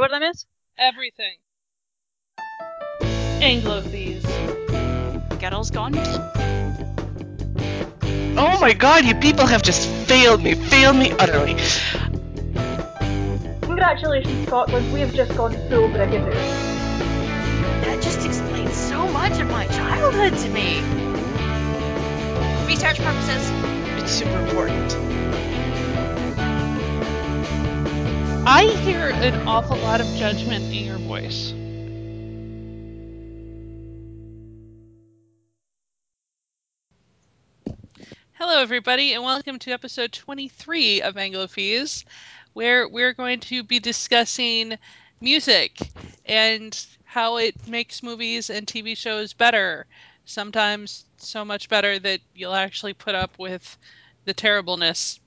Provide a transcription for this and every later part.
What I miss? Everything. Anglophies. Gettle's gone. Oh my god, you people have just failed me, failed me utterly. Congratulations, Scotland. We have just gone full Brigadoon. That just explains so much of my childhood to me. Research purposes. It's super important. I hear an awful lot of judgment in your voice. Hello, everybody, and welcome to episode 23 of Anglophies, where we're going to be discussing music and how it makes movies and TV shows better. Sometimes so much better that you'll actually put up with the terribleness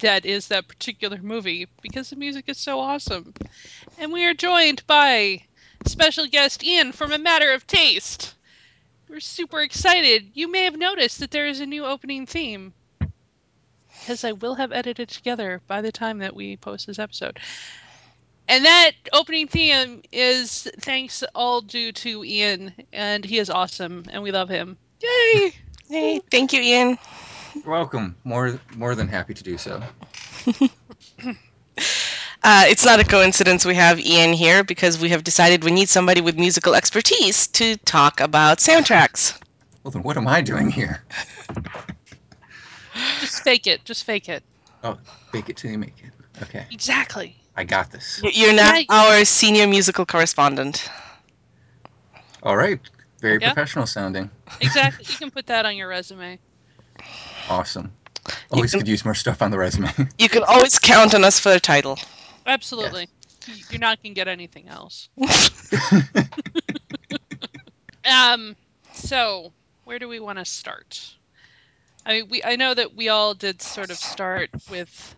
that is that particular movie because the music is so awesome. And we are joined by special guest Ian from A Matter of Taste. We're super excited. You may have noticed that there is a new opening theme because I will have edited together by the time that we post this episode. And that opening theme is thanks all due to Ian, and he is awesome, and we love him. Yay! Hey, thank you, Ian. Welcome. More more than happy to do so. Uh, it's not a coincidence we have Ian here because we have decided we need somebody with musical expertise to talk about soundtracks. Well, then what am I doing here? Just fake it. Just fake it. Oh, fake it till you make it. Okay, Exactly. I got this. You're now Yeah. our senior musical correspondent. All right. Very Yeah. professional sounding. Exactly. you can put that on your resume. Awesome. Always can- could use more stuff on the resume. You can always count on us for a title. Absolutely. Y- You're not going to get anything else. Um, so where do we want to start? I mean, we I know that we all did sort of start with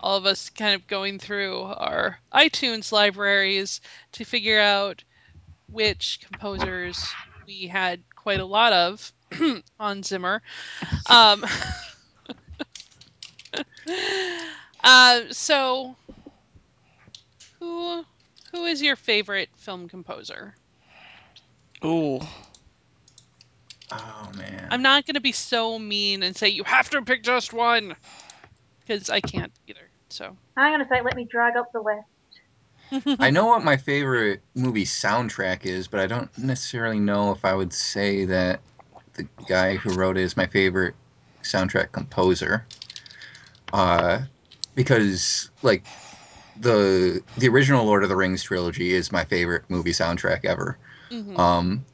all of us kind of going through our iTunes libraries to figure out which composers we had quite a lot of Hans Zimmer. Um, uh, so who who is your favorite film composer? Ooh. oh man. I'm not going to be so mean and say you have to pick just one because I can't either. So I'm going to say, let me drag up the list. I know what my favorite movie soundtrack is, but I don't necessarily know if I would say that the guy who wrote it is my favorite soundtrack composer. Uh, because like the the original Lord of the Rings trilogy is my favorite movie soundtrack ever. Mhm. Um,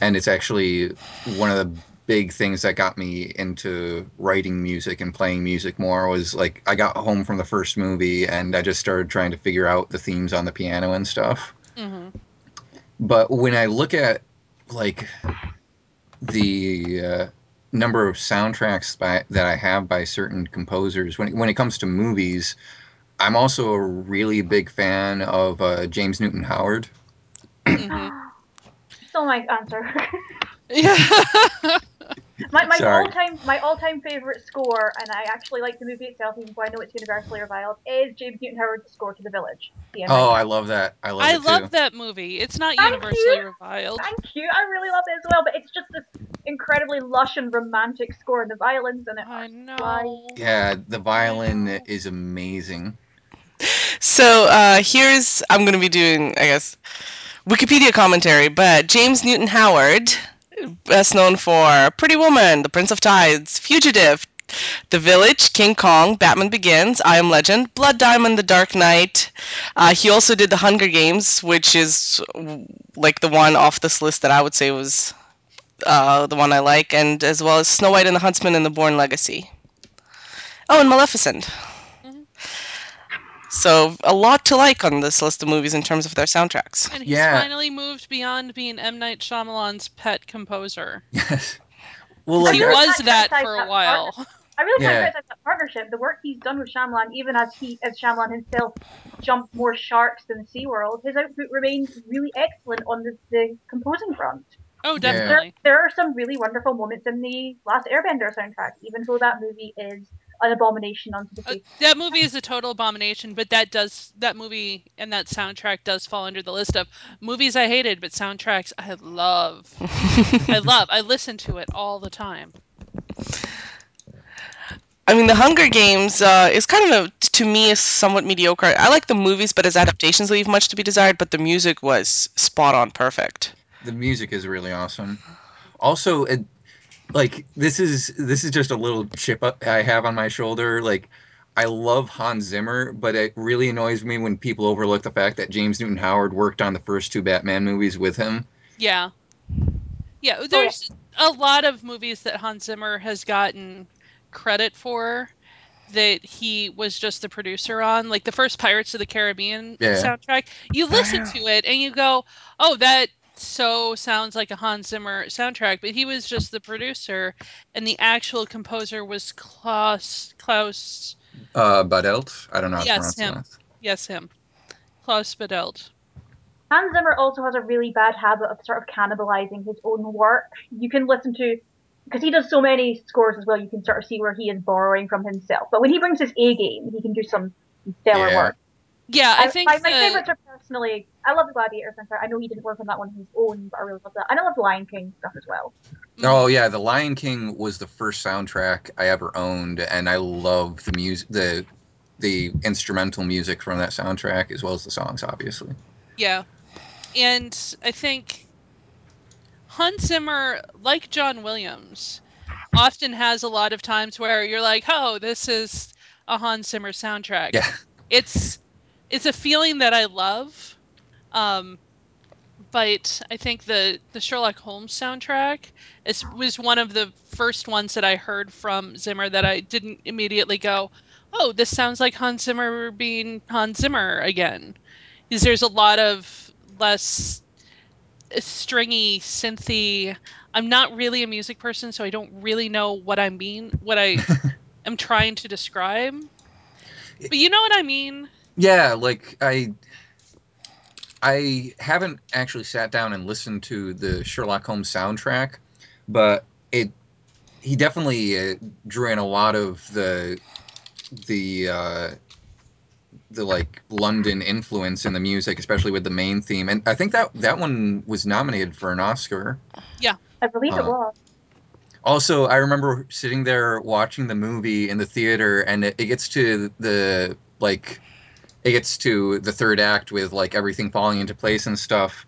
and it's actually one of the big things that got me into writing music and playing music more was like I got home from the first movie and I just started trying to figure out the themes on the piano and stuff. Mhm. But when I look at like the uh, number of soundtracks by, that I have by certain composers, when when it comes to movies, I'm also a really big fan of uh, James Newton Howard. Mhm. Still my answer. Yeah. my my Sorry. all time my all time favorite score, and I actually like the movie itself, even though I know it's universally reviled, is James Newton Howard's score to The Village. The. Oh, I love that. I love I it love too. that movie. It's not Thank universally you. reviled. Thank you. I really love it as well, but it's just this incredibly lush and romantic score, and the violins and it I are know. Yeah, the violin is amazing. So uh, here's I'm going to be doing, I guess, Wikipedia commentary. But James Newton Howard, best known for Pretty Woman, The Prince of Tides, Fugitive, The Village, King Kong, Batman Begins, I Am Legend, Blood Diamond, The Dark Knight. Uh, he also did The Hunger Games, which is like the one off this list that I would say was uh, the one I like, and as well as Snow White and the Huntsman and The Bourne Legacy. Oh, and Maleficent. So a lot to like on this list of movies in terms of their soundtracks. And he's Yeah. finally moved beyond being M Night Shyamalan's pet composer. Yes. Well, I like he was that for a that while. I really can't Yeah. criticize that partnership. The work he's done with Shyamalan, even as he as Shyamalan himself jumped more sharks than the SeaWorld, his output remains really excellent on the, the composing front. Oh, Yeah. definitely. There, there are some really wonderful moments in the Last Airbender soundtrack, even though that movie is an abomination onto the Uh, that movie is a total abomination, but that does that movie and that soundtrack does fall under the list of movies I hated, but soundtracks I love. I love. I listen to it all the time. I mean, The Hunger Games uh, is kind of, a, to me, is somewhat mediocre. I like the movies, but as adaptations leave much to be desired. But the music was spot on, perfect. The music is really awesome. Also, it, like this is this is just a little chip up I have on my shoulder. Like, I love Hans Zimmer, but it really annoys me when people overlook the fact that James Newton Howard worked on the first two Batman movies with him. Yeah. Yeah, there's oh, a lot of movies that Hans Zimmer has gotten credit for that he was just the producer on. Like the first Pirates of the Caribbean Yeah. soundtrack. You listen to it and you go, "Oh, that so sounds like a Hans Zimmer soundtrack," but he was just the producer and the actual composer was Klaus Klaus Uh, Badelt, I don't know how Yes, pronounce him. that. Yes, him. Klaus Badelt. Hans Zimmer also has a really bad habit of sort of cannibalizing his own work. You can listen to because he does so many scores as well. You can sort of see where he is borrowing from himself. But when he brings his A game, he can do some stellar Yeah. work. Yeah, I I- think my, my the- favorites are personally. I love the Gladiator soundtrack. I know he didn't work on that one on his own, oh, but I really love that. And I love the Lion King stuff as well. Oh yeah, The Lion King was the first soundtrack I ever owned, and I love the music, the the instrumental music from that soundtrack, as well as the songs, obviously. Yeah. And I think Hans Zimmer, like John Williams, often has a lot of times where you're like, "Oh, this is a Hans Zimmer soundtrack." Yeah. It's it's a feeling that I love. Um but I think the the Sherlock Holmes soundtrack is was one of the first ones that I heard from Zimmer that I didn't immediately go, "Oh, this sounds like Hans Zimmer being Hans Zimmer again." Because there's a lot of less stringy, synthy. I'm not really a music person, so I don't really know what I mean, what I am trying to describe. But you know what I mean? Yeah, like I I haven't actually sat down and listened to the Sherlock Holmes soundtrack, but it he definitely uh, drew in a lot of the the uh, the like London influence in the music, especially with the main theme. And I think that that one was nominated for an Oscar. Yeah, I believe it Uh, was. Also, I remember sitting there watching the movie in the theater, and it, it gets to the like, it gets to the third act with like everything falling into place and stuff,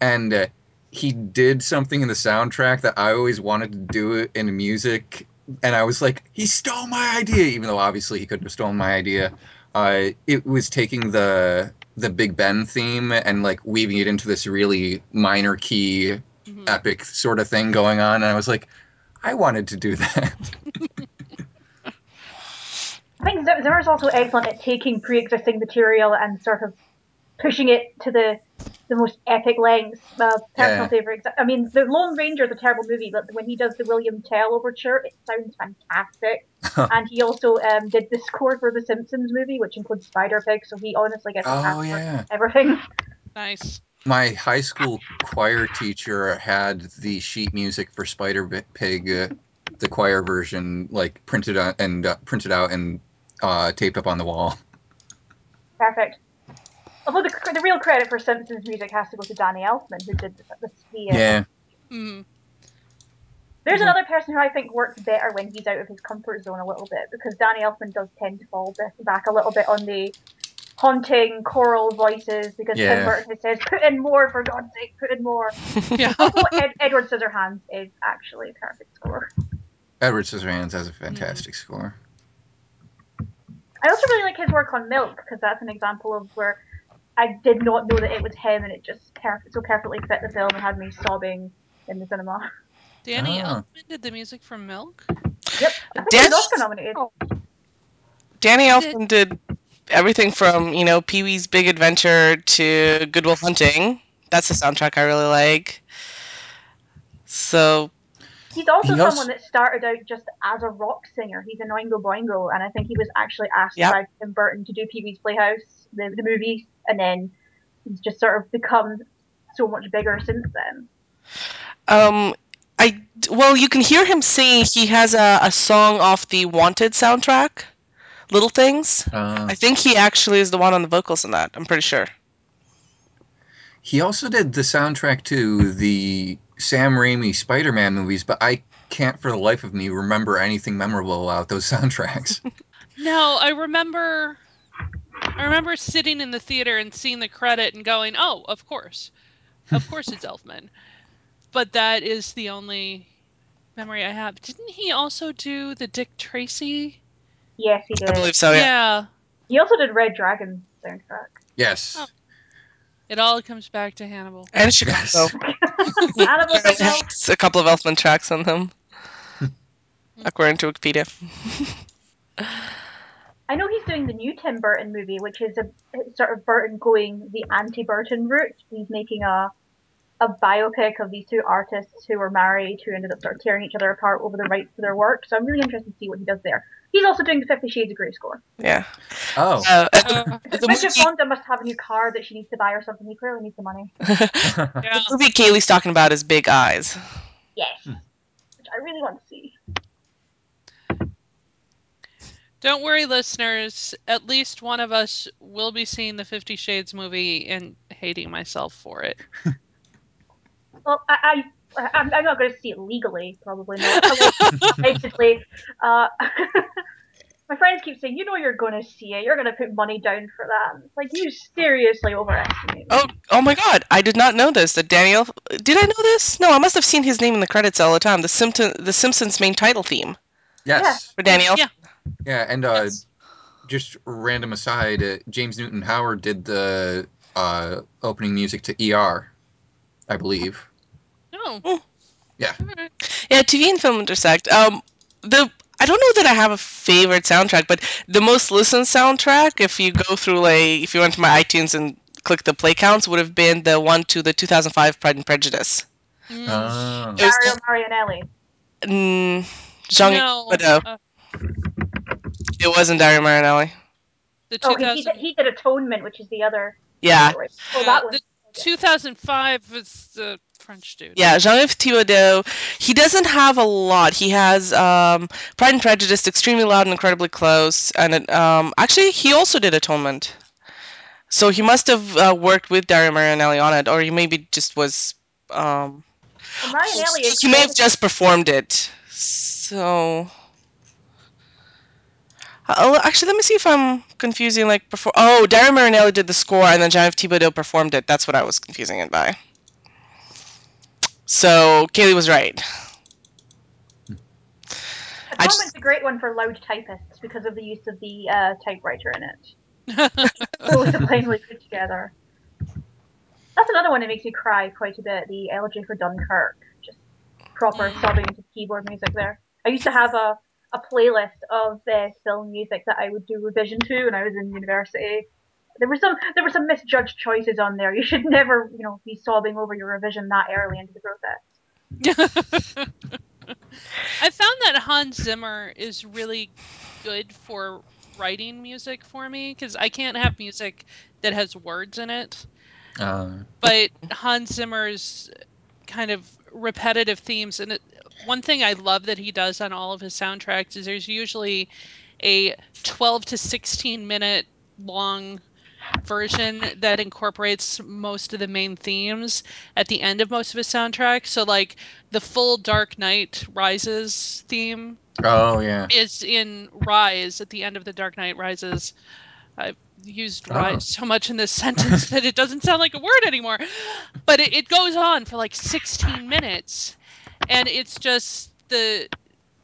and uh, he did something in the soundtrack that I always wanted to do in music, and I was like, he stole my idea, even though obviously he couldn't have stolen my idea. Uh, it was taking the the Big Ben theme and like weaving it into this really minor key Mhm. epic sort of thing going on, and I was like, I wanted to do that. I think Z- Zimmer's also excellent at taking pre-existing material and sort of pushing it to the the most epic lengths. Uh, personal Yeah. favorite. I mean, the Lone Ranger is a terrible movie, but when he does the William Tell overture, it sounds fantastic. and he also um, did the score for the Simpsons movie, which includes Spider Pig. So he honestly gets Oh, pass for yeah. everything. Nice. My high school choir teacher had the sheet music for Spider Pig, uh, the choir version, like printed out and uh, printed out and uh, taped up on the wall. Perfect. Although the, the real credit for Simpsons music has to go to Danny Elfman, who did the, the, the uh, Yeah, Mhm. There's Mhm. another person who I think works better when he's out of his comfort zone a little bit because Danny Elfman does tend to fall back a little bit on the haunting choral voices because Tim Burton says put in more for God's sake, put in more. Yeah. Although Ed- Edward Scissorhands is actually a perfect score. Edward Scissorhands has a fantastic score. I also really like his work on Milk because that's an example of where I did not know that it was him and it just per- so perfectly fit the film and had me sobbing in the cinema. Danny Ah. Elfman did the music for Milk. Yep, I think Dan- he was nominated. Danny Did- Elfman did everything from, you know, Pee Wee's Big Adventure to Good Will Hunting. That's a soundtrack I really like. So, He's also He also- someone that started out just as a rock singer. He's an Oingo Boingo, and I think he was actually asked Yep. by Tim Burton to do Pee Wee's Playhouse, the, the movie, and then he's just sort of become so much bigger since then. um, I well, you can hear him singing. He has a, a song off the Wanted soundtrack, Little Things. Uh, I think he actually is the one on the vocals in that. I'm pretty sure. he also did the soundtrack to the Sam Raimi Spider-Man movies, but I can't for the life of me remember anything memorable about those soundtracks. No, I remember. I remember sitting in the theater and seeing the credit and going, "Oh, of course, of course it's Elfman." But that is the only memory I have. Didn't he also do the Dick Tracy? Yes, he did. I did. believe so. Yeah. He also did Red Dragon soundtrack. yes. Oh. It all comes back to Hannibal. And Chicago. Yes. Hannibal has a couple of Elfman tracks on them, according to Wikipedia. I know he's doing the new Tim Burton movie, which is a sort of Burton going the anti-Burton route. He's making a a biopic of these two artists who were married who ended up sort of tearing each other apart over the rights to their work. So I'm really interested to see what he does there. He's also doing the Fifty Shades of Grey score. Yeah. Oh. Uh, Uh, the, the Bridget Fonda must have a new car that she needs to buy or something. He clearly needs the money. yeah. the movie Kaylee's talking about is Big Eyes. Yes. Hmm. Which I really want to see. Don't worry, listeners. At least one of us will be seeing the Fifty Shades movie and hating myself for it. Well, I, I I'm, I'm not going to see it legally, probably not. Basically, uh, my friends keep saying, "You know, you're going to see it. You're going to put money down for that." It's like you seriously overestimate. me. Oh, oh my God! I did not know this. That Daniel. Did I know this? No, I must have seen his name in the credits all the time. The Simpson, the Simpsons main title theme yes. for Daniel. Yeah. Yeah, and uh, Yes. just random aside, uh, James Newton Howard did the uh, opening music to ER, I believe. No. Oh. Yeah. Alright. Yeah, TV and film intersect. Um, the I don't know that I have a favorite soundtrack, but the most listened soundtrack, if you go through like if you went to my iTunes and click the play counts, would have been the one to the 2005 Pride and Prejudice. Mm. Oh. It was Dario Marianelli. mm, Jean no. Widow. uh, It wasn't Dario Marianelli. the Oh, he, he, 2000. did, he did Atonement, which is the other Yeah, story. Oh, Yeah, that one. the 2005 was the French dude. yeah, Jean-Yves Thibaudeau. He doesn't have a lot. He has um, Pride and Prejudice, Extremely Loud and Incredibly Close, and it, um, actually he also did Atonement. So he must have uh, worked with Dario Marianelli on it, or he maybe just was. Um, Well, he may have just performed it. So. Oh, actually, let me see if I'm confusing like before. Oh, Dario Marianelli did the score, and then Jean-Yves Thibaudeau performed it. That's what I was confusing it by. So Kaylee was right. I just- Atonement's a great one for loud typists because of the use of the uh, typewriter in it. Both plainly put together. That's another one that makes me cry quite a bit. The Elegy for Dunkirk, just proper sobbing to keyboard music there. I used to have a, a playlist of uh, film music that I would do revision to when I was in university. There were some there were some misjudged choices on there. You should never, you know, be sobbing over your revision that early into the process. I found that Hans Zimmer is really good for writing music for me because I can't have music that has words in it. Uh, But Hans Zimmer's kind of repetitive themes, and it, one thing I love that he does on all of his soundtracks is there's usually a 12 to 16 minute long version that incorporates most of the main themes at the end of most of his soundtrack. So, like the full Dark Knight Rises theme oh yeah. is in Rise at the end of the Dark Knight Rises. I've used Oh. Rise so much in this sentence that it doesn't sound like a word anymore. But it, it goes on for like 16 minutes, and it's just the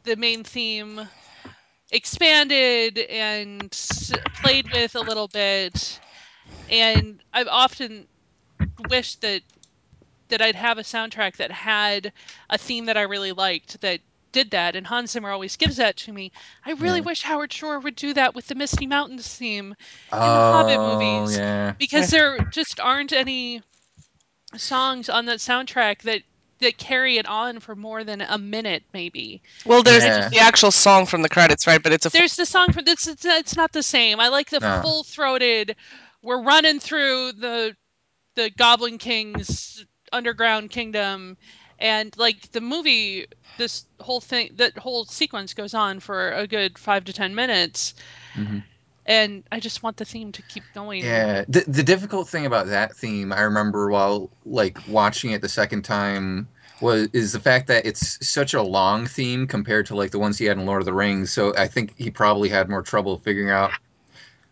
the main theme expanded and played with a little bit. And I've often wished that that I'd have a soundtrack that had a theme that I really liked that did that, and Hans Zimmer always gives that to me. I really Yeah. wish Howard Shore would do that with the Misty Mountains theme in Oh the Hobbit movies. yeah. because there just aren't any songs on that soundtrack that that carry it on for more than a minute, maybe. Well, there's Yeah. the actual song from the credits, right? But it's a There's the song from this. It's, it's not the same. I like the No. full throated. We're running through the the Goblin King's underground kingdom, and like the movie, this whole thing, that whole sequence goes on for a good five to ten minutes, Mhm. and I just want the theme to keep going. Yeah, the the difficult thing about that theme, I remember while like watching it the second time, was is the fact that it's such a long theme compared to like the ones he had in Lord of the Rings. So I think he probably had more trouble figuring out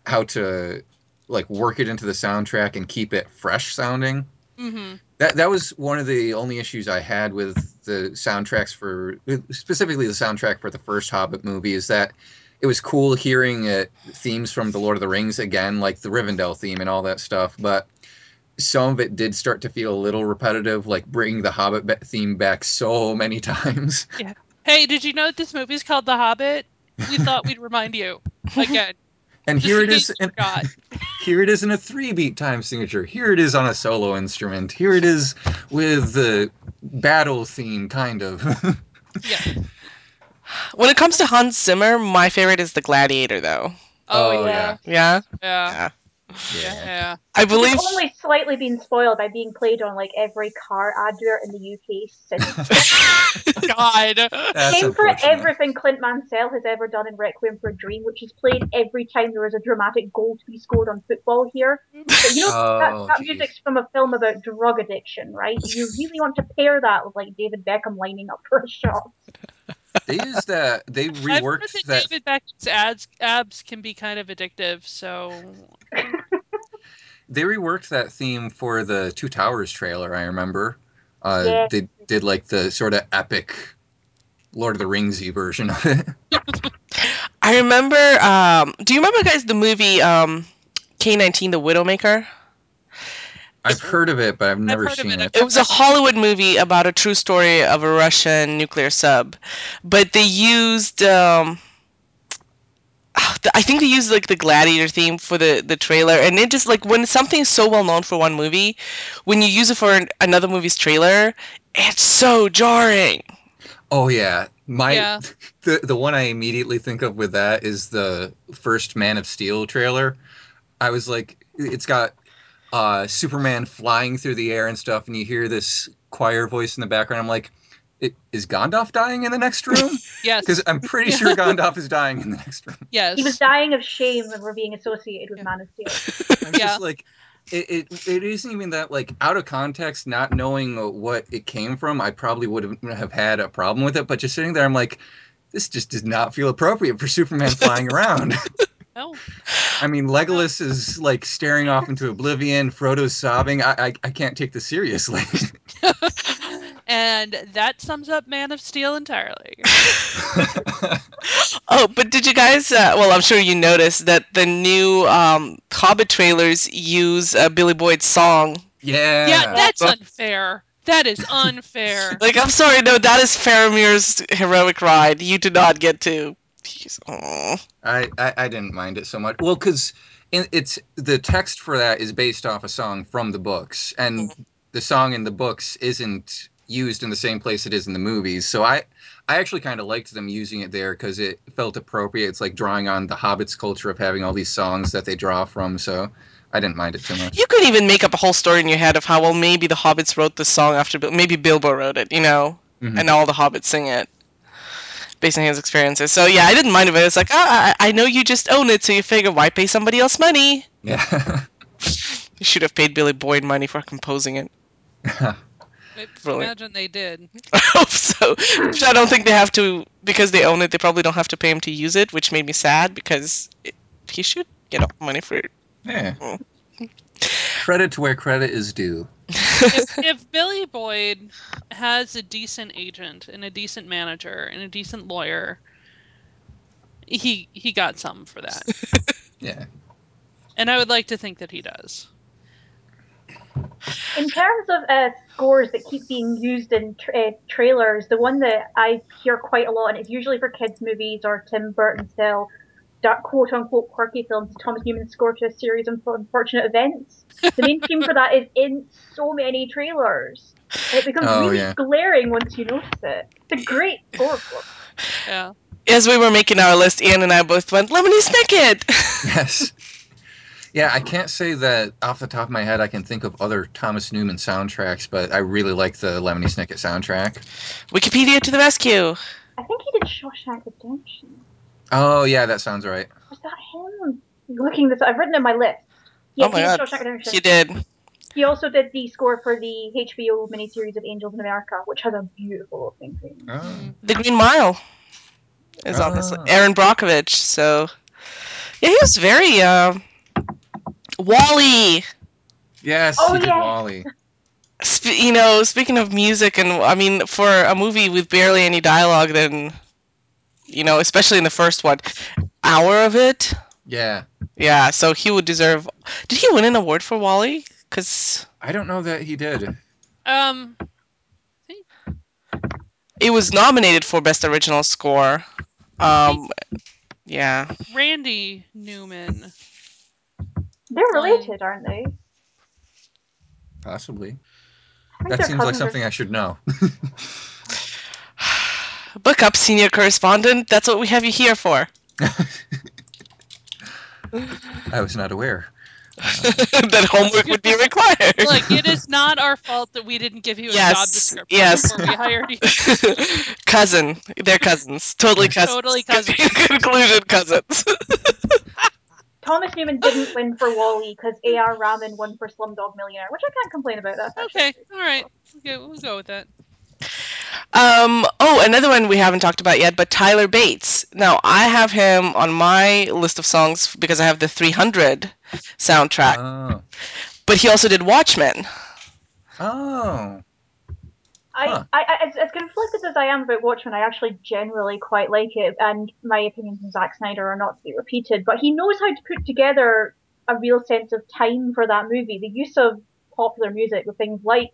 how to like work it into the soundtrack and keep it fresh sounding. hmm That that was one of the only issues I had with the soundtracks for specifically the soundtrack for the first Hobbit movie is that it was cool hearing uh, themes from the Lord of the Rings again, like the Rivendell theme and all that stuff, but some of it did start to feel a little repetitive, like bringing the Hobbit theme back so many times. Yeah. Hey, did you know that this movie's called The Hobbit? We thought we'd remind you again. And here it is, in, here it is in a three-beat time signature. Here it is on a solo instrument. Here it is with the battle theme, kind of. Yeah. When it comes to Hans Zimmer, my favorite is The Gladiator, though. Oh, Oh, yeah. Yeah, Yeah. yeah. Yeah. yeah. I Which believe. has only slightly been spoiled by being played on like every car advert in the UK since. God. That's Came for everything Clint Mansell has ever done in Requiem for a Dream, which is played every time there is a dramatic goal to be scored on football here. But you know Oh, that, that music's from a film about drug addiction, right? You really want to pair that with like David Beckham lining up for a shot. They used that. They I've heard reworked that that. David Beckham's ads, abs can be kind of addictive, so They reworked that theme for the Two Towers trailer. I remember. Uh, Yeah. They did like the sort of epic Lord of the Ringsy version of it. I remember. Um, do you remember, guys, the movie um, K-19, The Widowmaker? I've heard of it, but I've never heard of seen it. it. It was a Hollywood movie about a true story of a Russian nuclear sub, but they used. Um, I think they used like the gladiator theme for the the trailer, and it just like when something is so well known for one movie, when you use it for an, another movie's trailer, it's so jarring. Oh yeah, my Yeah. the the one I immediately think of with that is the first Man of Steel trailer. I was like, it's got uh, Superman flying through the air and stuff, and you hear this choir voice in the background. I'm like, "I- is Gandalf dying in the next room? yes. Because I'm pretty sure Gandalf is dying in the next room. Yes. He was dying of shame for being associated with Man of Steel. I'm Yeah. just like, it, it, it isn't even that like out of context, not knowing what it came from. I probably would have have had a problem with it, but just sitting there, I'm like, this just does not feel appropriate for Superman flying around. No. I mean, Legolas is like staring off into oblivion. Frodo's sobbing. I I, I can't take this seriously. And that sums up Man of Steel entirely. Oh, but did you guys? Uh, well, I'm sure you noticed that the new um, Hobbit trailers use uh, Billy Boyd's song. yeah. Yeah, that's unfair. That is unfair. Like, I'm sorry, no, that is Faramir's heroic ride. You do not get to. Jeez. I, I I didn't mind it so much. Well, because it's the text for that is based off a song from the books, and the song in the books isn't used in the same place it is in the movies. So I I actually kind of liked them using it there because it felt appropriate. It's like drawing on the Hobbits culture of having all these songs that they draw from. So I didn't mind it too much. You could even make up a whole story in your head of how well maybe the hobbits wrote this song after maybe Bilbo wrote it, you know, Mhm. and all the hobbits sing it based on his experiences. So yeah, I didn't mind it. But it's like, ah, I, I know you just own it, so you figure why pay somebody else money? Yeah. You should have paid Billy Boyd money for composing it. I Brilliant. imagine they did. I hope so. Which I don't think they have to because they own it. They probably don't have to pay him to use it, which made me sad because it, he should get money for it. yeah. Oh. Credit to where credit is due. if, if Billy Boyd has a decent agent and a decent manager and a decent lawyer, he he got something for that. Yeah. And I would like to think that he does. In terms of uh, scores that keep being used in tra- uh, trailers, the one that I hear quite a lot, and it's usually for kids' movies or Tim Burton style, dark, quote unquote quirky films, Thomas Newman's score to a series of unfortunate events. The main theme for that is in so many trailers. And it becomes Oh, really yeah. glaring once you notice it. It's a great score. Yeah. As we were making our list, Ian and I both went, Lemony Snicket! Yes. Yeah, I can't say that off the top of my head I can think of other Thomas Newman soundtracks, but I really like the Lemony Snicket soundtrack. Wikipedia to the rescue. I think he did Shawshank Redemption. Oh yeah, that sounds right. Was that him? Looking this, I've written it in my list. Yeah, oh my he did god. Shawshank Redemption. He did. He also did the score for the HBO miniseries of Angels in America, which has a beautiful opening theme. Oh. The Green Mile is on this. Ah. Erin Brockovich. So, yeah, he was very. Uh, WALL-E. Yes, Oh, he did yes. WALL-E. Sp- you know, speaking of music, and I mean, for a movie with barely any dialogue, then, you know, especially in the first one, hour of it. Yeah. Yeah, so he would deserve. Did he win an award for WALL-E? Because I don't know that he did. Um, it was nominated for Best Original Score. Um, yeah. Randy Newman. They're Um, related, aren't they? Possibly. That seems like cousins or something I should know. Book up, senior correspondent. That's what we have you here for. I was not aware. that homework would be required. Look, it is not our fault that we didn't give you a job Yes, description yes. before we hired you. Cousin. They're cousins. Totally cousins. Totally cousins. Conclusion cousins. Thomas Newman didn't win for WALL-E because A.R. Rahman won for Slumdog Millionaire, which I can't complain about that. Okay, all right. Okay, we'll go with that. Um, oh, another one we haven't talked about yet, but Tyler Bates. Now, I have him on my list of songs because I have the 300 soundtrack, Oh. but he also did Watchmen. Oh. I, Huh. I, I, as, as conflicted as I am about Watchmen, I actually generally quite like it, and my opinions on Zack Snyder are not to be repeated. But he knows how to put together a real sense of time for that movie. The use of popular music with things like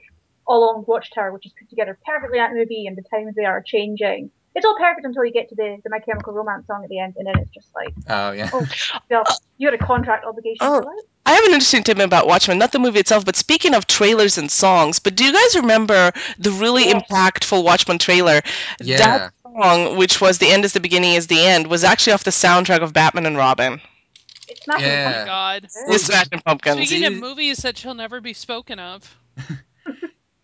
Along Watchtower, which is put together perfectly in that movie, and the times they are changing. It's all perfect until you get to the, the My Chemical Romance song at the end, and then it's just like, Oh yeah. oh, well, you had a contract obligation Oh. for. I have an interesting tidbit about Watchmen, not the movie itself, but speaking of trailers and songs, but do you guys remember the really Yes. impactful Watchmen trailer? Yeah. That song, which was The End is the Beginning is the End, was actually off the soundtrack of Batman and Robin. It's Smashing Yeah. Oh Pumpkins. God. With Smashing Pumpkins. Speaking of movies that shall never be spoken of.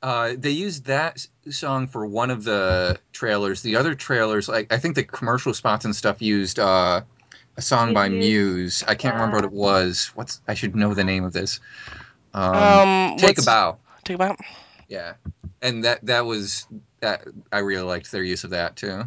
Uh, they used that song for one of the trailers. The other trailers, like I think the commercial spots and stuff, used uh, a song by Muse. Muse. I can't remember what it was. What's I should know the name of this. Um, Um, Take a bow. Take a bow. Yeah, and that that was that. I really liked their use of that too.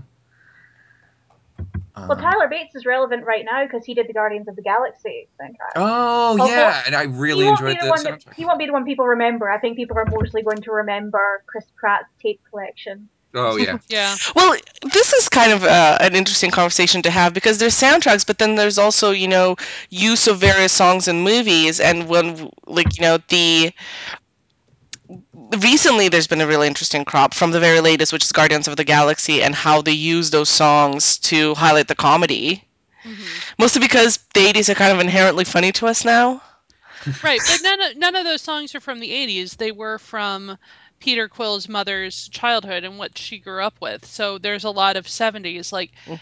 Well, Um, Tyler Bates is relevant right now because he did the Guardians of the Galaxy soundtrack. Oh Although, yeah, and I really he won't enjoyed be the that one that soundtrack. he won't be the one people remember. I think people are mostly going to remember Chris Pratt's tape collection. Oh yeah, Yeah. Well, this is kind of uh, an interesting conversation to have because there's soundtracks, but then there's also, you know, use of various songs in movies. And when, like, you know, the. Recently, there's been a really interesting crop from the very latest, which is Guardians of the Galaxy, and how they use those songs to highlight the comedy. hmm Mostly because the 80s are kind of inherently funny to us now. Right, but none of, none of those songs are from the 80s. They were from Peter Quill's mother's childhood and what she grew up with. So there's a lot of 70s, like Mm.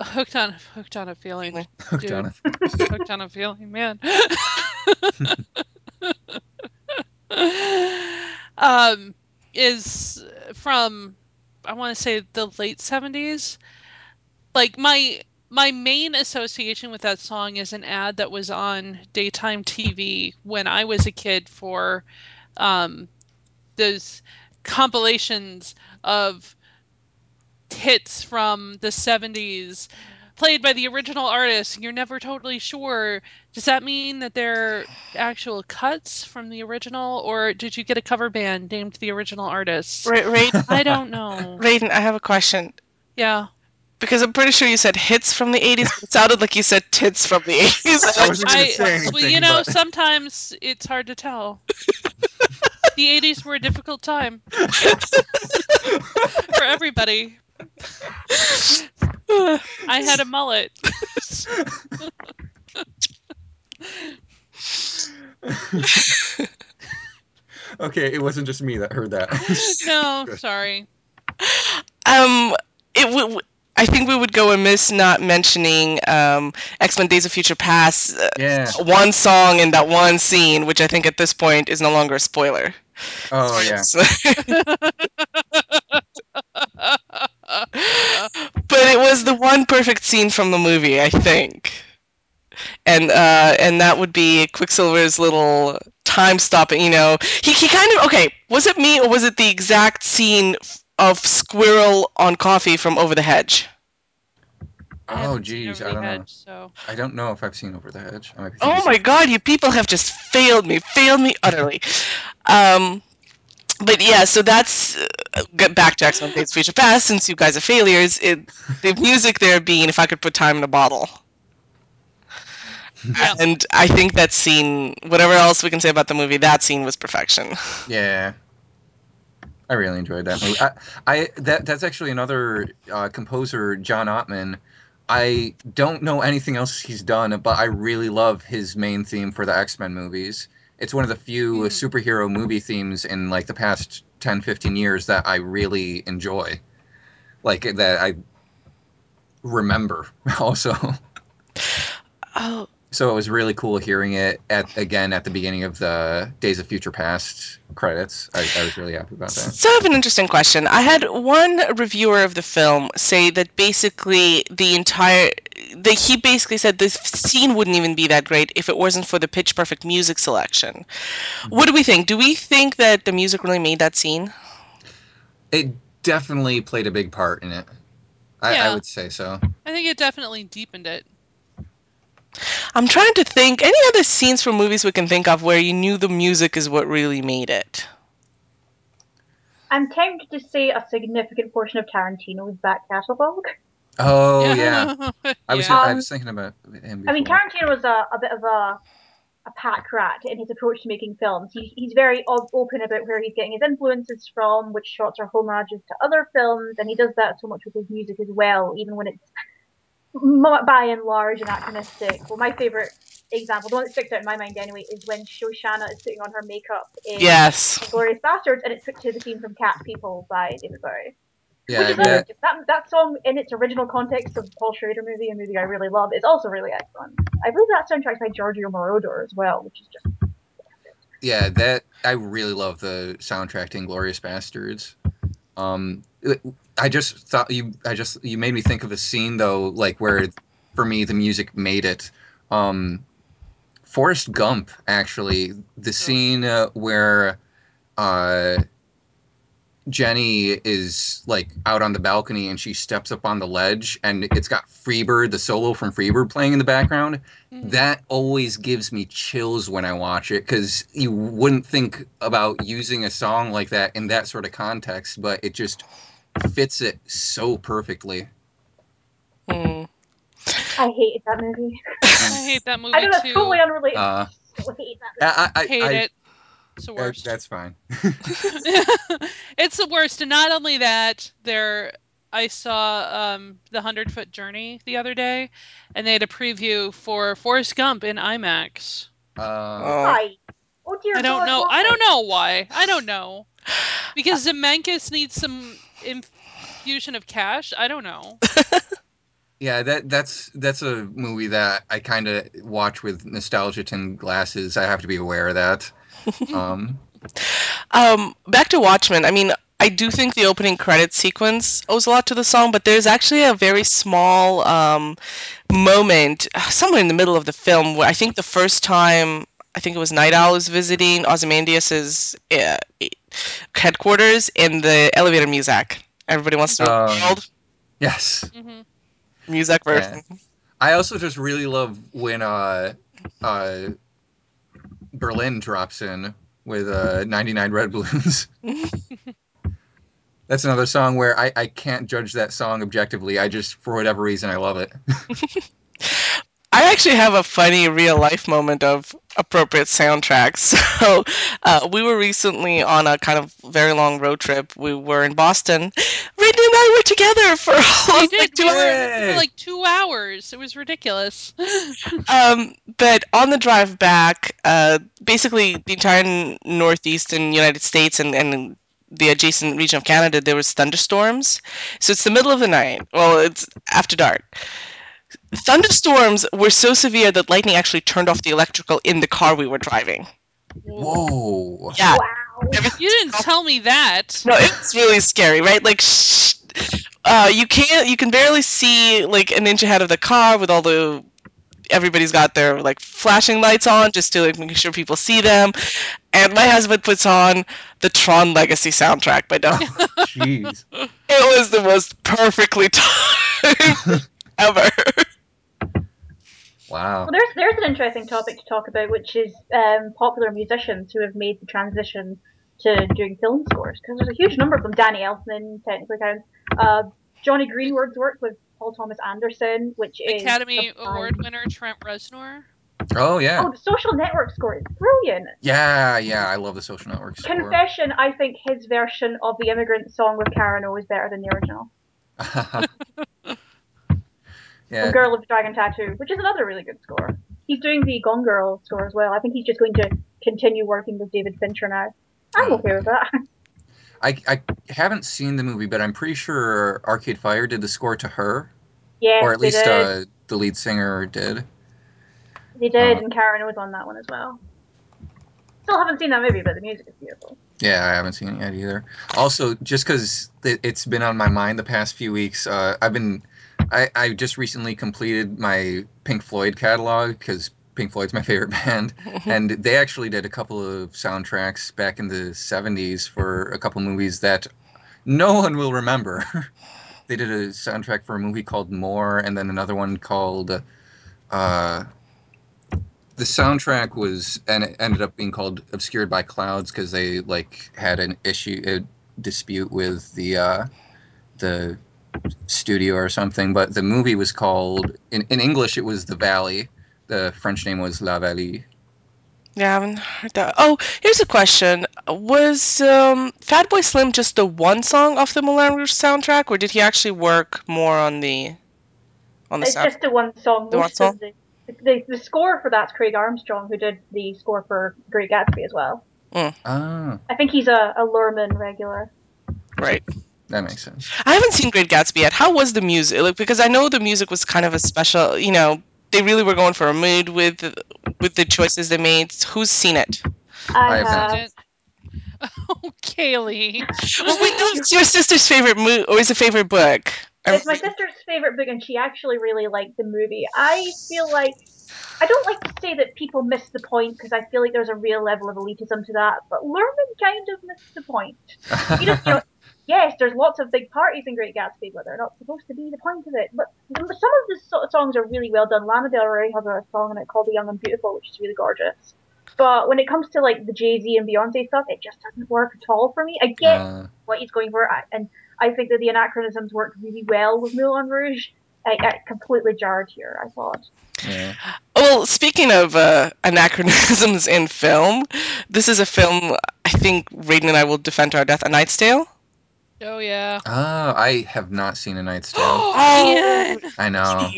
hooked on hooked on a feeling. Feeling. hooked Dude. on it. hooked on a feeling, man. um, is from I want to say the late seventies. Like my my main association with that song is an ad that was on daytime TV when I was a kid for um, those compilations of hits from the 70s played by the original artist you're never totally sure does that mean that they're actual cuts from the original or did you get a cover band named the original artist Ra- Ra- i don't know Raiden, I have a question. yeah Because I'm pretty sure you said hits from the 80s, but it sounded like you said tits from the 80s. I wasn't gonna I, say anything, well, you know, but sometimes it's hard to tell. the 80s were a difficult time for everybody. I had a mullet. okay, it wasn't just me that heard that. No, sorry. um, it w- w- I think we would go amiss not mentioning um, X Men: Days of Future Past. uh, Yeah. one song in that one scene, which I think at this point is no longer a spoiler. Oh yeah. but it was the one perfect scene from the movie, I think. And uh, and that would be Quicksilver's little time stopping. You know, he he kind of okay. Was it me or was it the exact scene of Squirrel on Coffee from Over the Hedge? Oh haven't geez, I don't know. So I don't know if I've seen Over the Hedge. I might be Oh my God, you people have just failed me, failed me utterly. Um, but yeah, so that's uh, get back to X Men: Days Future Past. Since you guys are failures, it the music there being "If I Could Put Time in a Bottle." yeah. And I think that scene, whatever else we can say about the movie, that scene was perfection. Yeah. I really enjoyed that movie. I, I that that's actually another uh, composer, John Ottman. I don't know anything else he's done, but I really love his main theme for the X Men movies. It's one of the few Hmm. superhero movie themes in like the past 10, 15 years that I really enjoy. Like that I remember also. Oh, So it was really cool hearing it at again at the beginning of the Days of Future Past credits. I, I was really happy about that. so I have an interesting question. I had one reviewer of the film say that basically the entire that he basically said this scene wouldn't even be that great if it wasn't for the pitch perfect music selection. What do we think? Do we think that the music really made that scene? It definitely played a big part in it. I, I would say so. I think it definitely deepened it. I'm trying to think any other scenes from movies we can think of where you knew the music is what really made it. I'm tempted to say a significant portion of Tarantino's back catalogue. Oh yeah, I was Yeah. I was thinking about him before. I mean, Tarantino was a, a bit of a a pack rat in his approach to making films. He's he's very o- open about where he's getting his influences from, which shots are homages to other films, and he does that so much with his music as well, even when it's by and large anachronistic. Well, my favorite example, the one that sticks out in my mind anyway, is when Shosanna is putting on her makeup in Yes. Glorious Bastards, and it's put to the theme from Cat People by David Bowie. Yeah, Which is that, a, that that song in its original context of Paul Schrader movie, a movie I really love, is also really excellent. I believe that soundtrack's by Giorgio Moroder as well, which is just yeah, that I really love the soundtrack to Inglourious Basterds. Um, I just thought you, I just you made me think of a scene though, like where for me the music made it. Um, Forrest Gump, actually, the scene uh, where uh, Jenny is like out on the balcony and she steps up on the ledge and it's got Freebird, the solo from Freebird playing in the background. Mhm. That always gives me chills when I watch it because you wouldn't think about using a song like that in that sort of context, but it just fits it so perfectly. Hmm. I hated that movie. I hate that movie I know that's too. totally unrelated. Uh, I hate that movie. I, I, hate I, it. It's the worst. that's fine. it's the worst. And not only that, there I saw um, the Hundred Foot Journey the other day, and they had a preview for Forrest Gump in IMAX. Uh, Oh. Why? Oh dear I don't God, know. why? I don't know why. I don't know. Because Zemeckis needs some infusion of cash. I don't know. Yeah, that that's that's a movie that I kind of watch with nostalgia tinted glasses. I have to be aware of that. Um, Um, back to Watchmen. I mean, I do think the opening credit sequence owes a lot to the song, but there's actually a very small um, moment uh, somewhere in the middle of the film where I think the first time I think it was Night Owl is visiting Ozymandias's uh, headquarters in the elevator music. Everybody wants to the Um, yes, hmm Music yeah. version. I also just really love when uh, uh, Berlin drops in with uh, 99 Red Balloons. That's another song where I, I can't judge that song objectively. I just, for whatever reason, I love it. I actually have a funny real life moment of appropriate soundtracks. So, uh, we were recently on a kind of very long road trip. We were in Boston. Randy and I were together for We did. like two we hours. for like two hours. It was ridiculous. Um, but on the drive back, uh, basically the entire northeastern United States and, and the adjacent region of Canada, there was thunderstorms. So it's the middle of the night. Well, it's after dark. Thunderstorms were so severe that lightning actually turned off the electrical in the car we were driving. Whoa. Yeah. Wow. You didn't tell me that. No, it's really scary, right? Like, sh- uh, you can't, you can barely see like an inch ahead of the car with all the. Everybody's got their like flashing lights on just to like make sure people see them, and my husband puts on the Tron Legacy soundtrack by Daft. Jeez. It was the most perfectly timed ever. Wow. Well, there's there's an interesting topic to talk about, which is um, popular musicians who have made the transition to doing film scores, because there's a huge number of them. Danny Elfman technically counts. Uh, Jonny Greenwood's work with Paul Thomas Anderson, which is Academy sublime. Award winner Trent Reznor. Oh yeah. Oh, the Social Network score is brilliant. Yeah, yeah. I love the Social Network score. Confession, I think his version of the Immigrant Song with Karen O is better than the original. yeah. Girl with the Dragon Tattoo, which is another really good score. He's doing the Gone Girl score as well. I think he's just going to continue working with David Fincher now. I'm Oh. okay with that. I, I haven't seen the movie, but I'm pretty sure Arcade Fire did the score to her, yes, or at least uh, the lead singer did. they did, uh, and Karen was on that one as well. Still haven't seen that movie, but the music is beautiful. Yeah, I haven't seen it yet either. Also, just because it's been on my mind the past few weeks, uh, I've been, I, I just recently completed my Pink Floyd catalog because Pink Floyd's my favorite band, and they actually did a couple of soundtracks back in the '70s for a couple movies that no one will remember. they did a soundtrack for a movie called More, and then another one called. Uh, the soundtrack was and it ended up being called obscured by clouds because they like had an issue a dispute with the uh the studio or something but the movie was called in, in english it was the valley the french name was la vallée Yeah, I haven't heard that. Oh, here's a question: Was um, Fatboy Slim just the one song off the Moulin Rouge soundtrack, or did he actually work more on the on the soundtrack It's sound? just the one song. The one song? the, the the score for that's Craig Armstrong, who did the score for Great Gatsby as well. ah I think he's a, a Luhrmann regular. Right. That makes sense I haven't seen Great Gatsby yet. How was the music? Like, because I know the music was kind of a special. You know, they really were going for a mood with with the choices they made. Who's seen it? I I, have have. not. Oh, Kaylee. Well, we know it's your sister's favorite movie, or is a favorite book. I'm- It's my sister's favorite book, and she actually really liked the movie. I feel like I don't like to say that people miss the point because I feel like there's a real level of elitism to that, but Luhrmann kind of missed the point. You know, you know, yes, there's lots of big parties in Great Gatsby, but they're not supposed to be the point of it. But some of the so- songs are really well done. Lana Del Rey has a song in it called "The Young and Beautiful," which is really gorgeous. But when it comes to like the Jay Z and Beyonce stuff, it just doesn't work at all for me. I get Uh, what he's going for, and I think that the anachronisms worked really well with Moulin Rouge. I, I completely jarred here. I thought. yeah Well, speaking of uh, anachronisms in film, this is a film I think Raiden and I will defend to our death. A Knight's Tale. Oh yeah. ah i have not seen a night's tale Oh, Ian! i know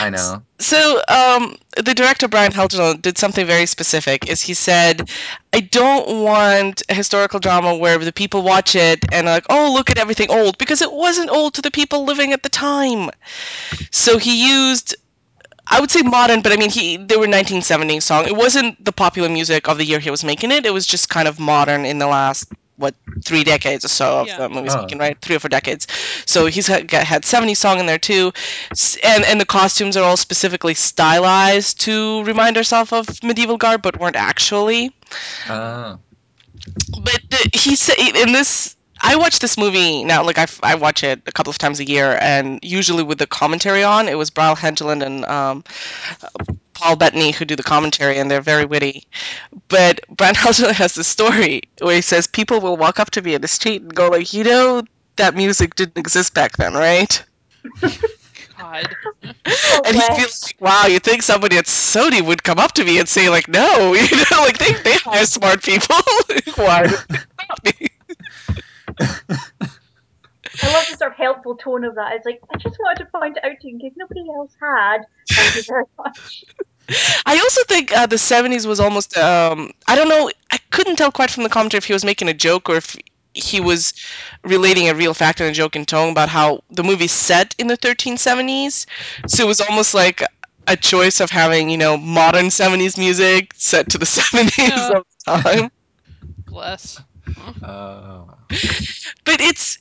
i know So, um, the director Brian Helgeland did something very specific. Is he said, "I don't want a historical drama where the people watch it and are like, oh, look at everything old,' because it wasn't old to the people living at the time." So he used, I would say modern, but I mean, he they were 1970s song. It wasn't the popular music of the year he was making it. It was just kind of modern in the last what three decades or so of Yeah. the movies Oh, making, right? Three or four decades. So he's had, got- had 70 song in there too, and and the costumes are all specifically stylized to remind ourselves of medieval garb, but weren't actually. ah But the, he said in this. I watch this movie now, like I, I watch it a couple of times a year, and usually with the commentary on. It was Brian Helgeland and um, Paul Bettany who do the commentary, and they're very witty. But Brian Helgeland has this story where he says people will walk up to me in the street and go like, you know, that music didn't exist back then, right? God. And he feels like, wow, you think somebody at Sony would come up to me and say like, no, you know, like they they hire smart people. Why? would they stop me? I love the sort of helpful tone of that. It's like I just wanted to point it out to you in case nobody else had. Thank you very much. I also think uh, the '70s was almost. Um, I don't know. I couldn't tell quite from the commentary if he was making a joke or if he was relating a real fact and a joke in tone about how the movie's set in the 1370s. So it was almost like a choice of having, you know, modern 70s music set to the 70s Yeah. of the time. Bless. Uh, but it's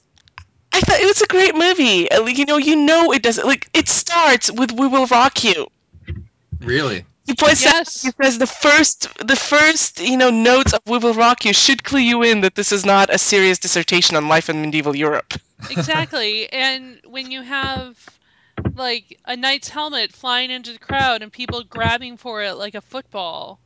I thought it was a great movie. Uh, like, You know, you know it doesn't like it starts with "We Will Rock You." really? He points out. Yes. He says the first, the first, you know, notes of "We Will Rock You" should clue you in that this is not a serious dissertation on life in medieval Europe. exactly. And when you have like a knight's helmet flying into the crowd and people grabbing for it like a football,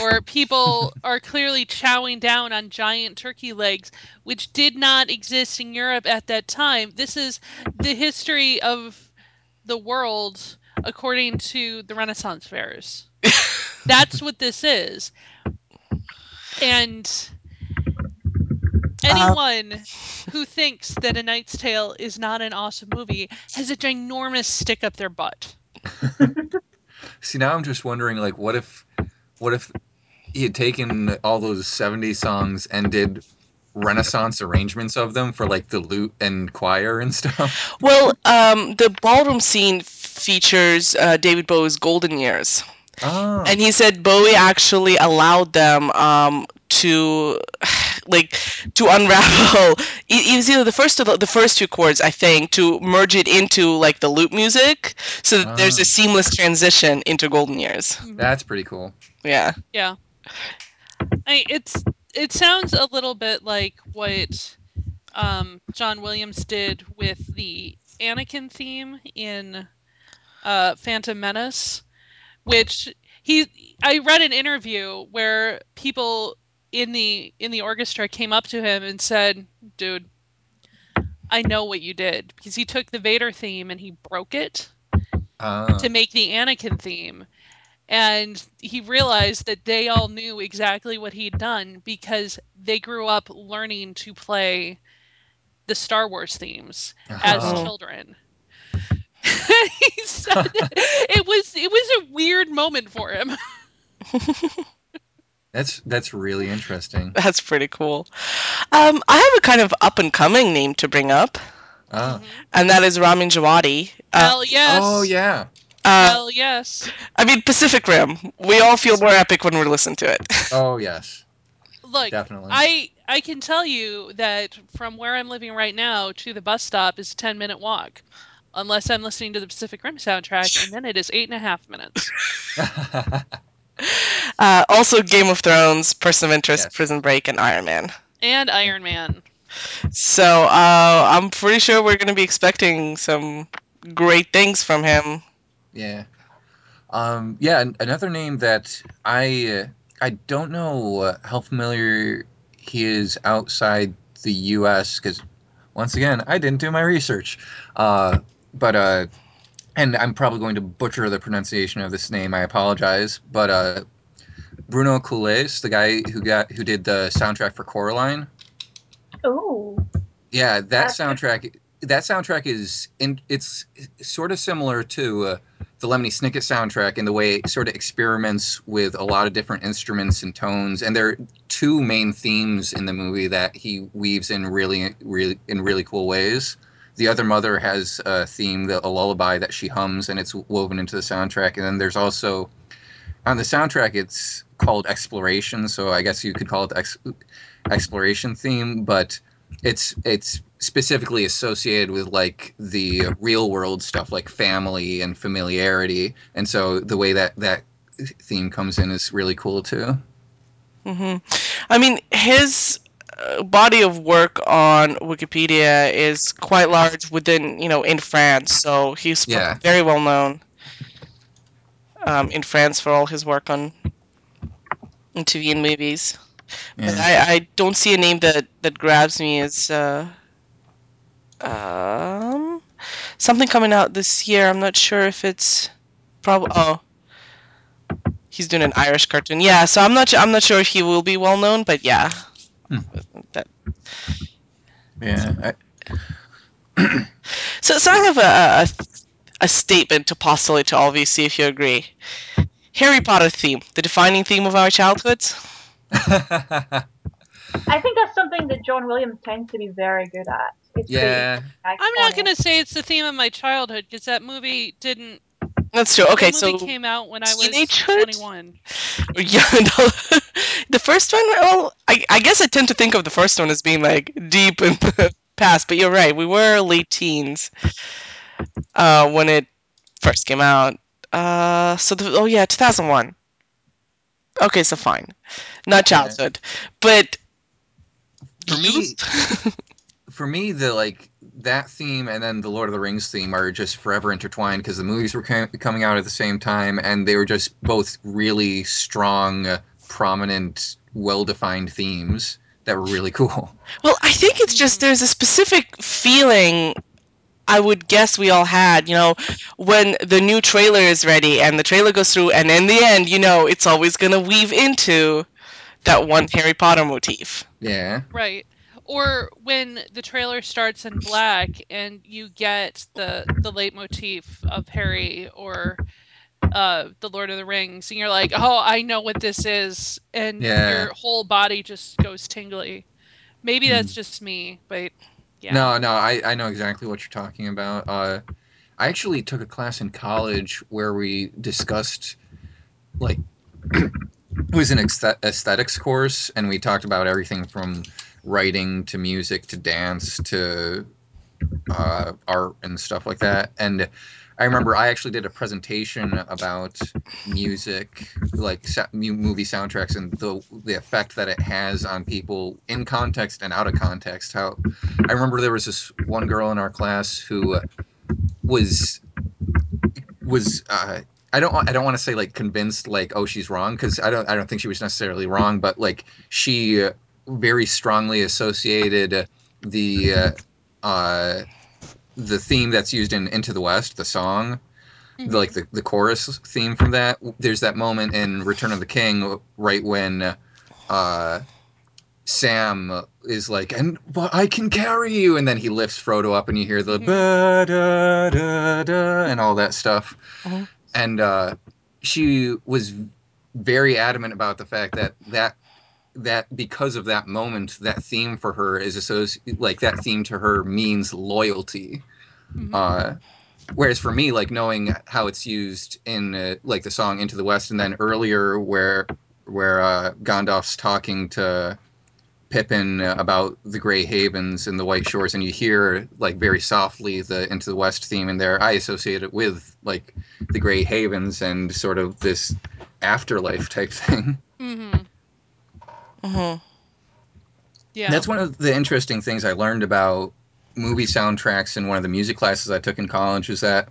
or people are clearly chowing down on giant turkey legs, which did not exist in Europe at that time. This is the history of the world according to the Renaissance fairs. That's what this is. And um, anyone who thinks that A Knight's Tale is not an awesome movie has a ginormous stick up their butt. See, now I'm just wondering, like, what if, what if he had taken all those '70s songs and did Renaissance arrangements of them for like the lute and choir and stuff? Well, um, the ballroom scene features uh, David Bowie's golden years. Oh, and he said Bowie actually allowed them um, to like to unravel it, was either the first or the, the first two chords I think to merge it into like the loop music so that there's Ah. a seamless transition into Golden Years. that's pretty cool. Yeah. Yeah. I it's it sounds a little bit like what um, John Williams did with the Anakin theme in uh, Phantom Menace, which he I read an interview where people in the in the orchestra came up to him and said, "Dude, I know what you did because he took the Vader theme and he broke it Ah, to make the Anakin theme. And he realized that they all knew exactly what he'd done because they grew up learning to play the Star Wars themes as Oh. children. he said it was it was a weird moment for him. that's that's really interesting. That's pretty cool. Um, I have a kind of up and coming name to bring up, Ah. Mhm. and that is Ramin Djawadi. Uh, Hell yes. Oh yeah. Uh, Hell yes. I mean Pacific Rim. We all feel more epic when we listen to it. Oh yes. Look, Definitely. I I can tell you that from where I'm living right now to the bus stop is a 10 minute walk. Unless I'm listening to the Pacific Rim soundtrack, and then it is eight and a half minutes. Uh, also, Game of Thrones, Person of Interest, Yes. Prison Break, and Iron Man. And Iron Man. So uh, I'm pretty sure we're going to be expecting some great things from him. Yeah. Um, yeah. an- Another name that I uh, I don't know uh, how familiar he is outside the U.S. because once again I didn't do my research. Uh, but uh, and I'm probably going to butcher the pronunciation of this name. I apologize. But uh, Bruno Coules, the guy who got who did the soundtrack for Coraline. Oh, Yeah, that soundtrack. That soundtrack is in. It's sort of similar to uh, the Lemony Snicket soundtrack in the way it sort of experiments with a lot of different instruments and tones. And there are two main themes in the movie that he weaves in really, really in really cool ways. The other mother has a theme, the, a lullaby that she hums, and it's woven into the soundtrack. And then there's also on the soundtrack, it's called Exploration. So I guess you could call it the ex- exploration theme, but it's it's specifically associated with like the real world stuff like family and familiarity and so the way that that theme comes in is really cool too mm-hmm. I mean, his uh, body of work on Wikipedia is quite large within, you know, in France. So he's Yeah. very well known um, in France for all his work on, on TV and movies. yeah. But I, I don't see a name that, that grabs me as uh, um, something coming out this year. I'm not sure if it's probably oh he's doing an Irish cartoon. Yeah, so I'm not I'm not sure if he will be well known, but yeah. Hmm. That, yeah so so I have a, a a statement to postulate to all of you. See if you agree. Harry Potter theme, the defining theme of our childhoods. I, I think that's something that John Williams tends to be very good at. is creating Yeah. I'm not going to say it's the theme of my childhood because that movie didn't. That's true. Okay, that movie so came out when I was teenagehood? 21. yeah, no, the first one. Well, I, I guess I tend to think of the first one as being like deep in the past, but you're right. We were late teens uh, when it first came out. Uh, so the, oh yeah, 2001. Okay, so fine, not Yeah. childhood, but For me, for me, the like that theme and then the Lord of the Rings theme are just forever intertwined because the movies were com- coming out at the same time, and they were just both really strong, prominent, well-defined themes that were really cool. Well, I think it's just there's a specific feeling I would guess we all had, you know, when the new trailer is ready and the trailer goes through, and in the end, you know, it's always going to weave into that one Harry Potter motif. Yeah, Right. Or when the trailer starts in black and you get the the leitmotif of Harry or uh, the Lord of the Rings, and you're like, "Oh, I know what this is," and Yeah. your whole body just goes tingly. Maybe that's Mhm. just me, but yeah. No, no, I, I know exactly what you're talking about. Uh, I actually took a class in college where we discussed, like, it was an aesthetics course, and we talked about everything from writing to music to dance to uh, art and stuff like that. And I remember I actually did a presentation about music, like movie soundtracks, and the the effect that it has on people in context and out of context. How I remember there was this one girl in our class who was was uh, I don't I don't want to say like convinced like oh she's wrong because I don't I don't think she was necessarily wrong, but like she very strongly associated the uh, uh, the theme that's used in Into the West, the song, Mhm. like the, the chorus theme from that. There's that moment in Return of the King right when uh, Sam is like, and but I can carry you, and then he lifts Frodo up, and you hear the Mhm. da da da and all that stuff. Mhm. And uh, she was very adamant about the fact that that that because of that moment, that theme for her is associated like that theme to her means loyalty. Mhm. Uh, whereas for me, like knowing how it's used in uh, like the song "Into the West" and then earlier where where uh, Gandalf's talking to Pippin about the Grey Havens and the White Shores, and you hear like very softly the "Into the West" theme in there. I associate it with like the Grey Havens and sort of this afterlife type thing. Mm-hmm. hmm Yeah. That's one of the interesting things I learned about movie soundtracks in one of the music classes I took in college is that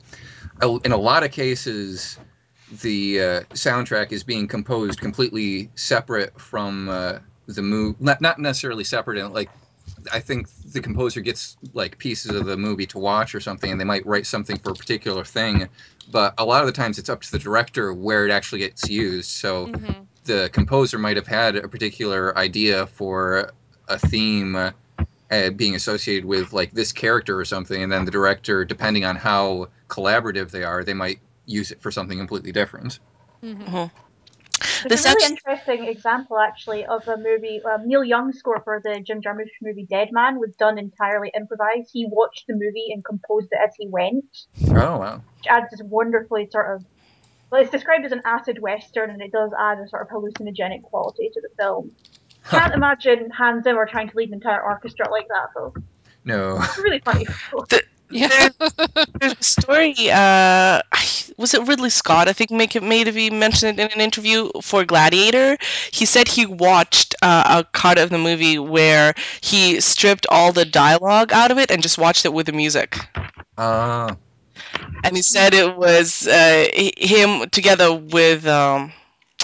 uh, in a lot of cases the uh, soundtrack is being composed completely separate from uh, the movie not, not necessarily separate and like I think the composer gets like pieces of the movie to watch or something and they might write something for a particular thing but a lot of the times it's up to the director where it actually gets used so Mhm. the composer might have had a particular idea for a theme uh, being associated with like this character or something, and then the director, depending on how collaborative they are, they might use it for something completely different. Mhm. There's a really interesting example, actually, of a movie. Um, Neil Young's score for the Jim Jarmusch movie Dead Man was done entirely improvised. He watched the movie and composed it as he went, Oh wow! which adds this wonderfully sort of. Well, it's described as an acid western, and it does add a sort of hallucinogenic quality to the film. Can't imagine Hans Zimmer trying to lead an entire orchestra like that, though. No, It's really funny. Yeah. There's a story. Uh, was it Ridley Scott? I think make it made he mentioned it in an interview for Gladiator. He said he watched uh, a cut of the movie where he stripped all the dialogue out of it and just watched it with the music. uh, And he said it was uh, him together with um,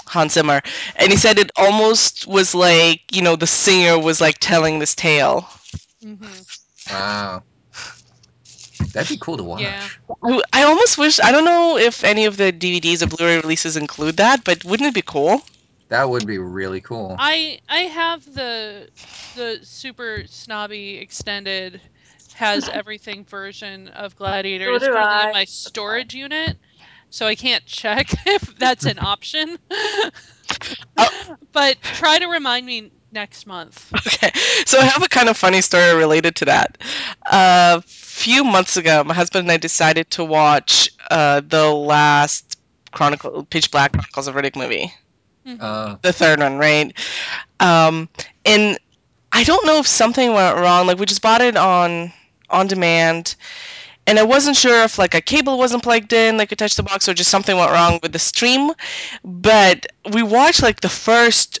Hans Zimmer, and he said it almost was like you know the singer was like telling this tale. Mhm. wow, that'd be cool to watch. Yeah. I, I almost wish I don't know if any of the DVDs or Blu-ray releases include that, but wouldn't it be cool? That would be really cool. I I have the the super snobby extended has everything version of Gladiator. So it's do currently in my storage unit, so I can't check if that's an option. Oh. but try to remind me next month. Okay, so I have a kind of funny story related to that. A few months ago, my husband and I decided to watch uh, the last Chronicle, Pitch Black Chronicles of Riddick movie, Mhm. Uh, the third one, right? Um, and I don't know if something went wrong. Like we just bought it on on demand, and I wasn't sure if like a cable wasn't plugged in, like attached to the box, or just something went wrong with the stream. But we watched like the first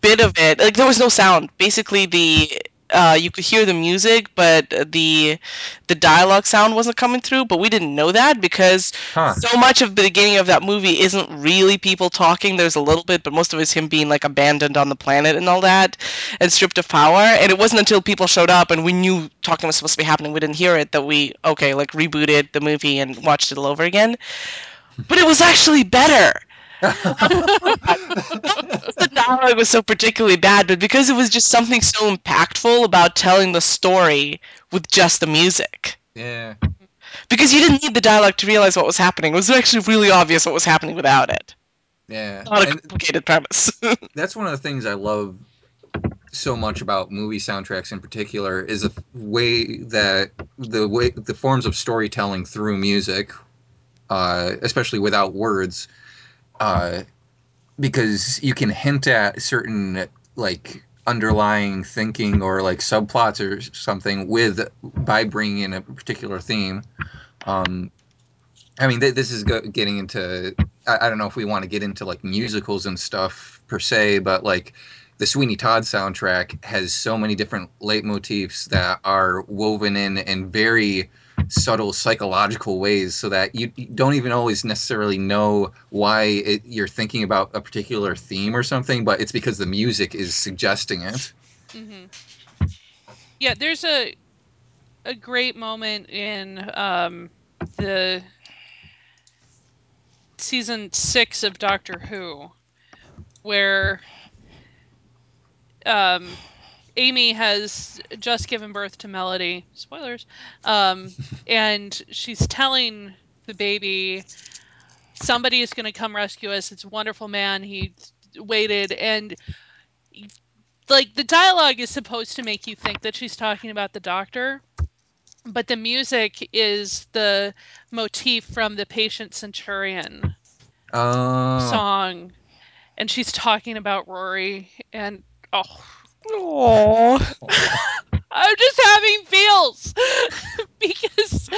bit of it. Like there was no sound. Basically, the uh, you could hear the music, but the the dialogue sound wasn't coming through. But we didn't know that because huh. so much of the beginning of that movie isn't really people talking. There's a little bit, but most of it's him being like abandoned on the planet and all that, and stripped of power. And it wasn't until people showed up and we knew talking was supposed to be happening, we didn't hear it, that we okay like rebooted the movie and watched it all over again. But it was actually better. The dialogue was so particularly bad, but because it was just something so impactful about telling the story with just the music. yeah. Because you didn't need the dialogue to realize what was happening. It was actually really obvious what was happening without it. Yeah. Not a And complicated premise. that's one of the things I love so much about movie soundtracks in particular is the way that the way the forms of storytelling through music, uh, especially without words, uh, because you can hint at certain like underlying thinking or like subplots or something with by bringing in a particular theme. Um, I mean, th- this is go- getting into. I-, I don't know if we want to get into like musicals and stuff per se, but like the Sweeney Todd soundtrack has so many different leitmotifs that are woven in and very subtle psychological ways, so that you, don't even always necessarily know why it, you're thinking about a particular theme or something, but it's because the music is suggesting it. hmm Yeah, there's a a great moment in um, the season six of Doctor Who where um, Amy has just given birth to Melody. Spoilers. Um, and she's telling the baby somebody is going to come rescue us. It's a wonderful man. He waited and like the dialogue is supposed to make you think that she's talking about the doctor but the music is the motif from the patient centurion Oh, song and she's talking about rory and oh Aww. i'm just having feels. Because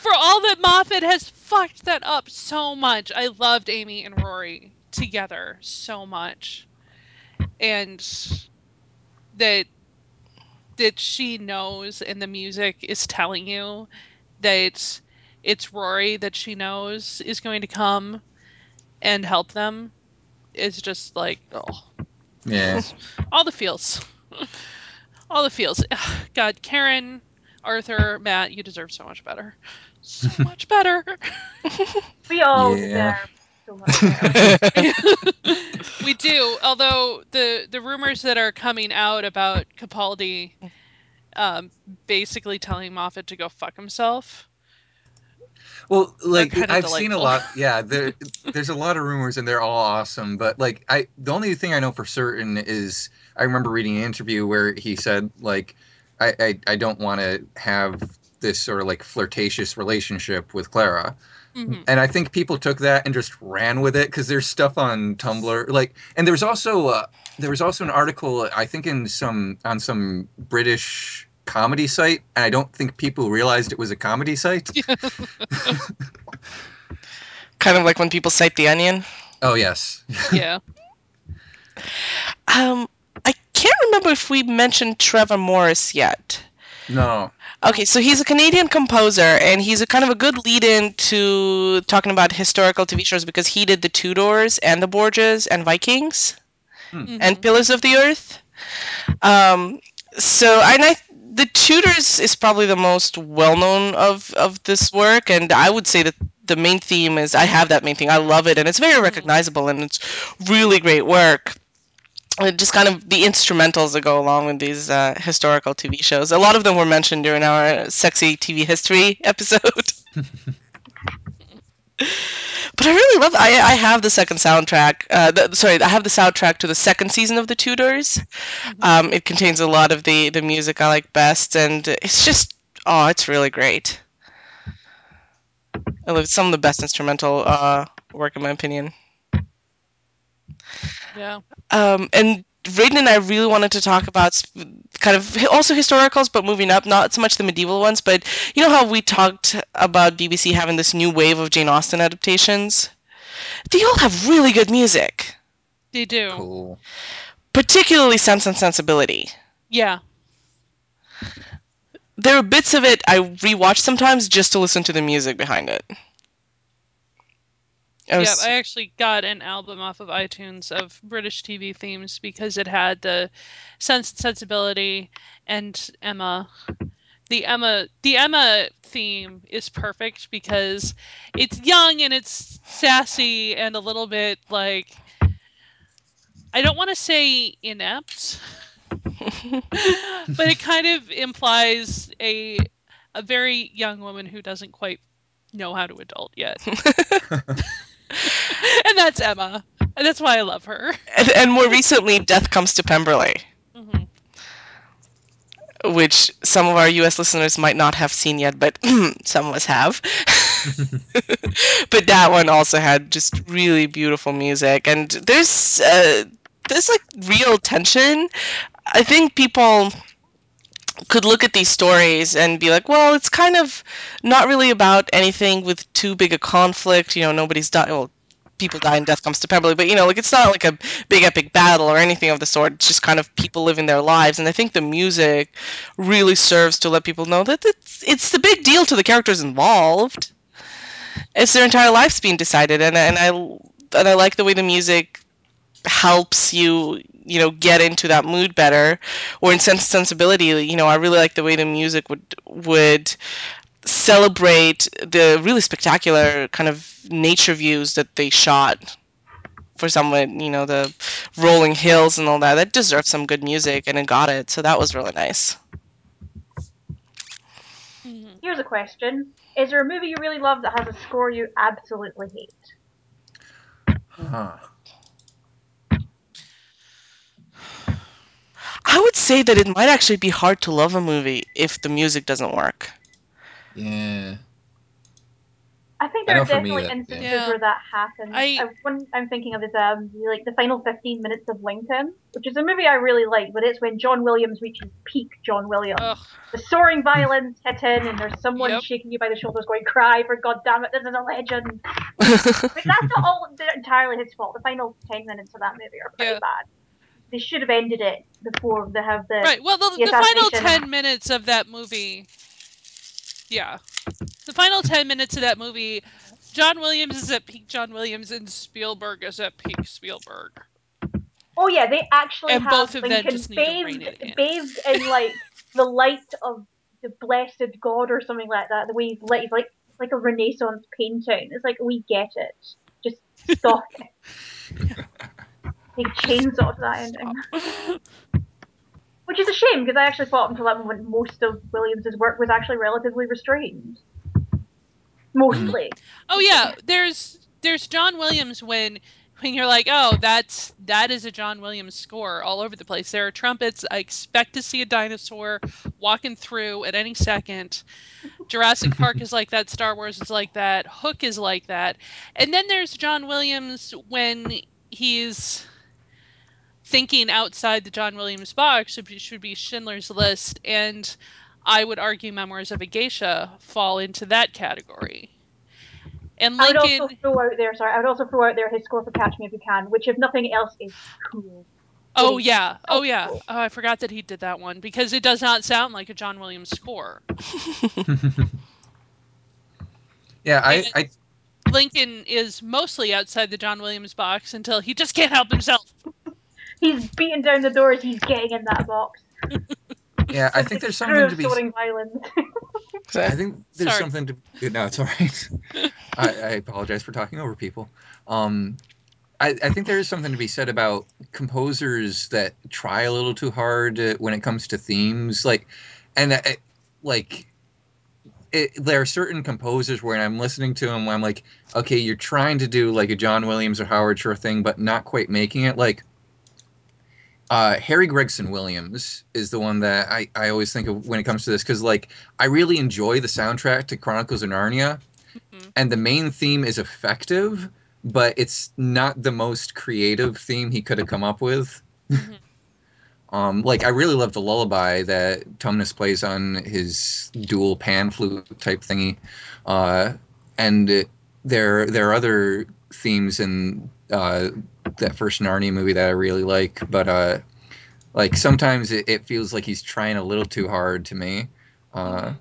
for all that moffat has fucked that up so much i loved amy and rory together so much. And that that she knows and the music is telling you that it's Rory that she knows is going to come and help them is just like oh yeah. all the feels all the feels god karen arthur matt you deserve so much better so much better We all Yeah. deserve so much better. we do although the the rumors that are coming out about capaldi um basically telling moffat to go fuck himself Well, like I've seen a lot. Yeah, there, there's a lot of rumors, and they're all awesome. But like, I the only thing I know for certain is I remember reading an interview where he said like, I I, I don't want to have this sort of like flirtatious relationship with Clara, Mhm. and I think people took that and just ran with it because there's stuff on Tumblr like, and there was also uh, there was also an article I think in some on some British comedy site, and I don't think people realized it was a comedy site. kind of like when people cite the onion. Oh yes. yeah Um, I can't remember if we mentioned Trevor Morris yet. No. Okay, so he's a Canadian composer, and he's a kind of a good lead-in to talking about historical TV shows because he did the Tudors and the Borgias and Vikings and Mhm. Pillars of the Earth. Um, so and I, the Tudors is probably the most well-known of of this work, and I would say that the main theme is I have that main theme. I love it, and it's very Mhm. recognizable, and it's really great work. And just kind of the instrumentals that go along with these uh, historical TV shows. A lot of them were mentioned during our sexy TV history episode. But I really love. I I have the second soundtrack. Uh, the, sorry, I have the soundtrack to the second season of The Tudors. Mhm. Um, it contains a lot of the the music I like best, and it's just oh, it's really great. I love some of the best instrumental uh, work in my opinion. yeah. Um, and Raiden and I really wanted to talk about kind of also historicals, but moving up, not so much the medieval ones, but you know how we talked about BBC having this new wave of Jane Austen adaptations? They all have really good music, They do. Cool. particularly Sense and Sensibility. Yeah. There are bits of it I rewatch sometimes just to listen to the music behind it. I Yeah, I actually got an album off of iTunes of British TV themes because it had the Sense and Sensibility and Emma. The Emma the Emma theme is perfect because it's young and it's sassy and a little bit like I don't want to say inept, but it kind of implies a a very young woman who doesn't quite know how to adult yet. and that's Emma. And that's why I love her. and, and more recently, Death Comes to Pemberley. Mhm. which some of our US listeners might not have seen yet, but some of us have. but that one also had just really beautiful music, and there's uh, there's like real tension. I think people could look at these stories and be like, well, it's kind of not really about anything with too big a conflict. You know, nobody's died. Well, people die and death comes to Pemberley, but you know, like it's not like a big epic battle or anything of the sort. It's just kind of people living their lives, and I think the music really serves to let people know that it's it's the big deal to the characters involved. It's their entire lives being decided, and and I and I like the way the music helps you you know get into that mood better or in sense sensibility you know i really like the way the music would would celebrate the really spectacular kind of nature views that they shot for someone you know the rolling hills and all that that deserved some good music and it got it so that was really nice Mhm. Here's a question: Is there a movie you really love that has a score you absolutely hate? Huh. I would say that it might actually be hard to love a movie if the music doesn't work Yeah. I think I there are know for me definitely that- instances Yeah. where that happens. I- I, one I'm thinking of is um the, like the final 15 minutes of Lincoln, which is a movie I really like, but it's when John Williams reaches peak John Williams. Ugh. The soaring violins hit in, and there's someone Yep. shaking you by the shoulders, going, "Cry for God damn it, this is a legend." But that's not all entirely his fault. The final 10 minutes of that movie are pretty Yeah. bad. They should have ended it before they have the Right. Well, the, the the final 10 minutes of that movie. Yeah. The final 10 minutes of that movie, John Williams is at peak John Williams and Spielberg is at peak Spielberg. Oh yeah, they actually And have both of them just need to rein bathed, in. bathed in like the light of the blessed God or something like that. The way he's lit, he's like like a Renaissance painting. It's like we get it. Just stop it. Take chainsaw to that ending, which is a shame because I actually thought until that moment most of Williams's work was actually relatively restrained. Mostly. Mm. Oh yeah, there's there's John Williams when when you're like, "Oh, that's that is a John Williams score all over the place." There are trumpets. I expect to see a dinosaur walking through at any second. Jurassic Park is like that, Star Wars is like that, Hook is like that. And then there's John Williams when he's thinking outside the John Williams box, should be, should be Schindler's List and I would argue Memoirs of a Geisha fall into that category. And I would also throw out there. Sorry, I would also throw out there his score for Catch Me If You Can, which, if nothing else, is cool. Oh yeah. Oh yeah. Oh, I forgot that he did that one because it does not sound like a John Williams score. yeah, I, I Lincoln is mostly outside the John Williams box until he just can't help himself. He's beating down the doors. He's getting in that box. yeah, I think there's something to be. I think there's Sorry. something to. No, it's all right. I, I apologize for talking over people. Um, I, I think there is something to be said about composers that try a little too hard uh, when it comes to themes, like, and uh, like, it, there are certain composers where I'm listening to them where I'm like, okay, you're trying to do like a John Williams or Howard Shore thing, but not quite making it. Like uh, Harry Gregson Williams is the one that I, I always think of when it comes to this because like I really enjoy the soundtrack to Chronicles of Narnia, Mhm. and the main theme is effective, but it's not the most creative theme he could have come up with. Mhm. Um, like I really love the lullaby that Tumnus plays on his dual pan flute type thingy, uh, and it, there there are other themes in uh, that first Narnia movie that I really like, but uh, like sometimes it, it feels like he's trying a little too hard to me. Uh,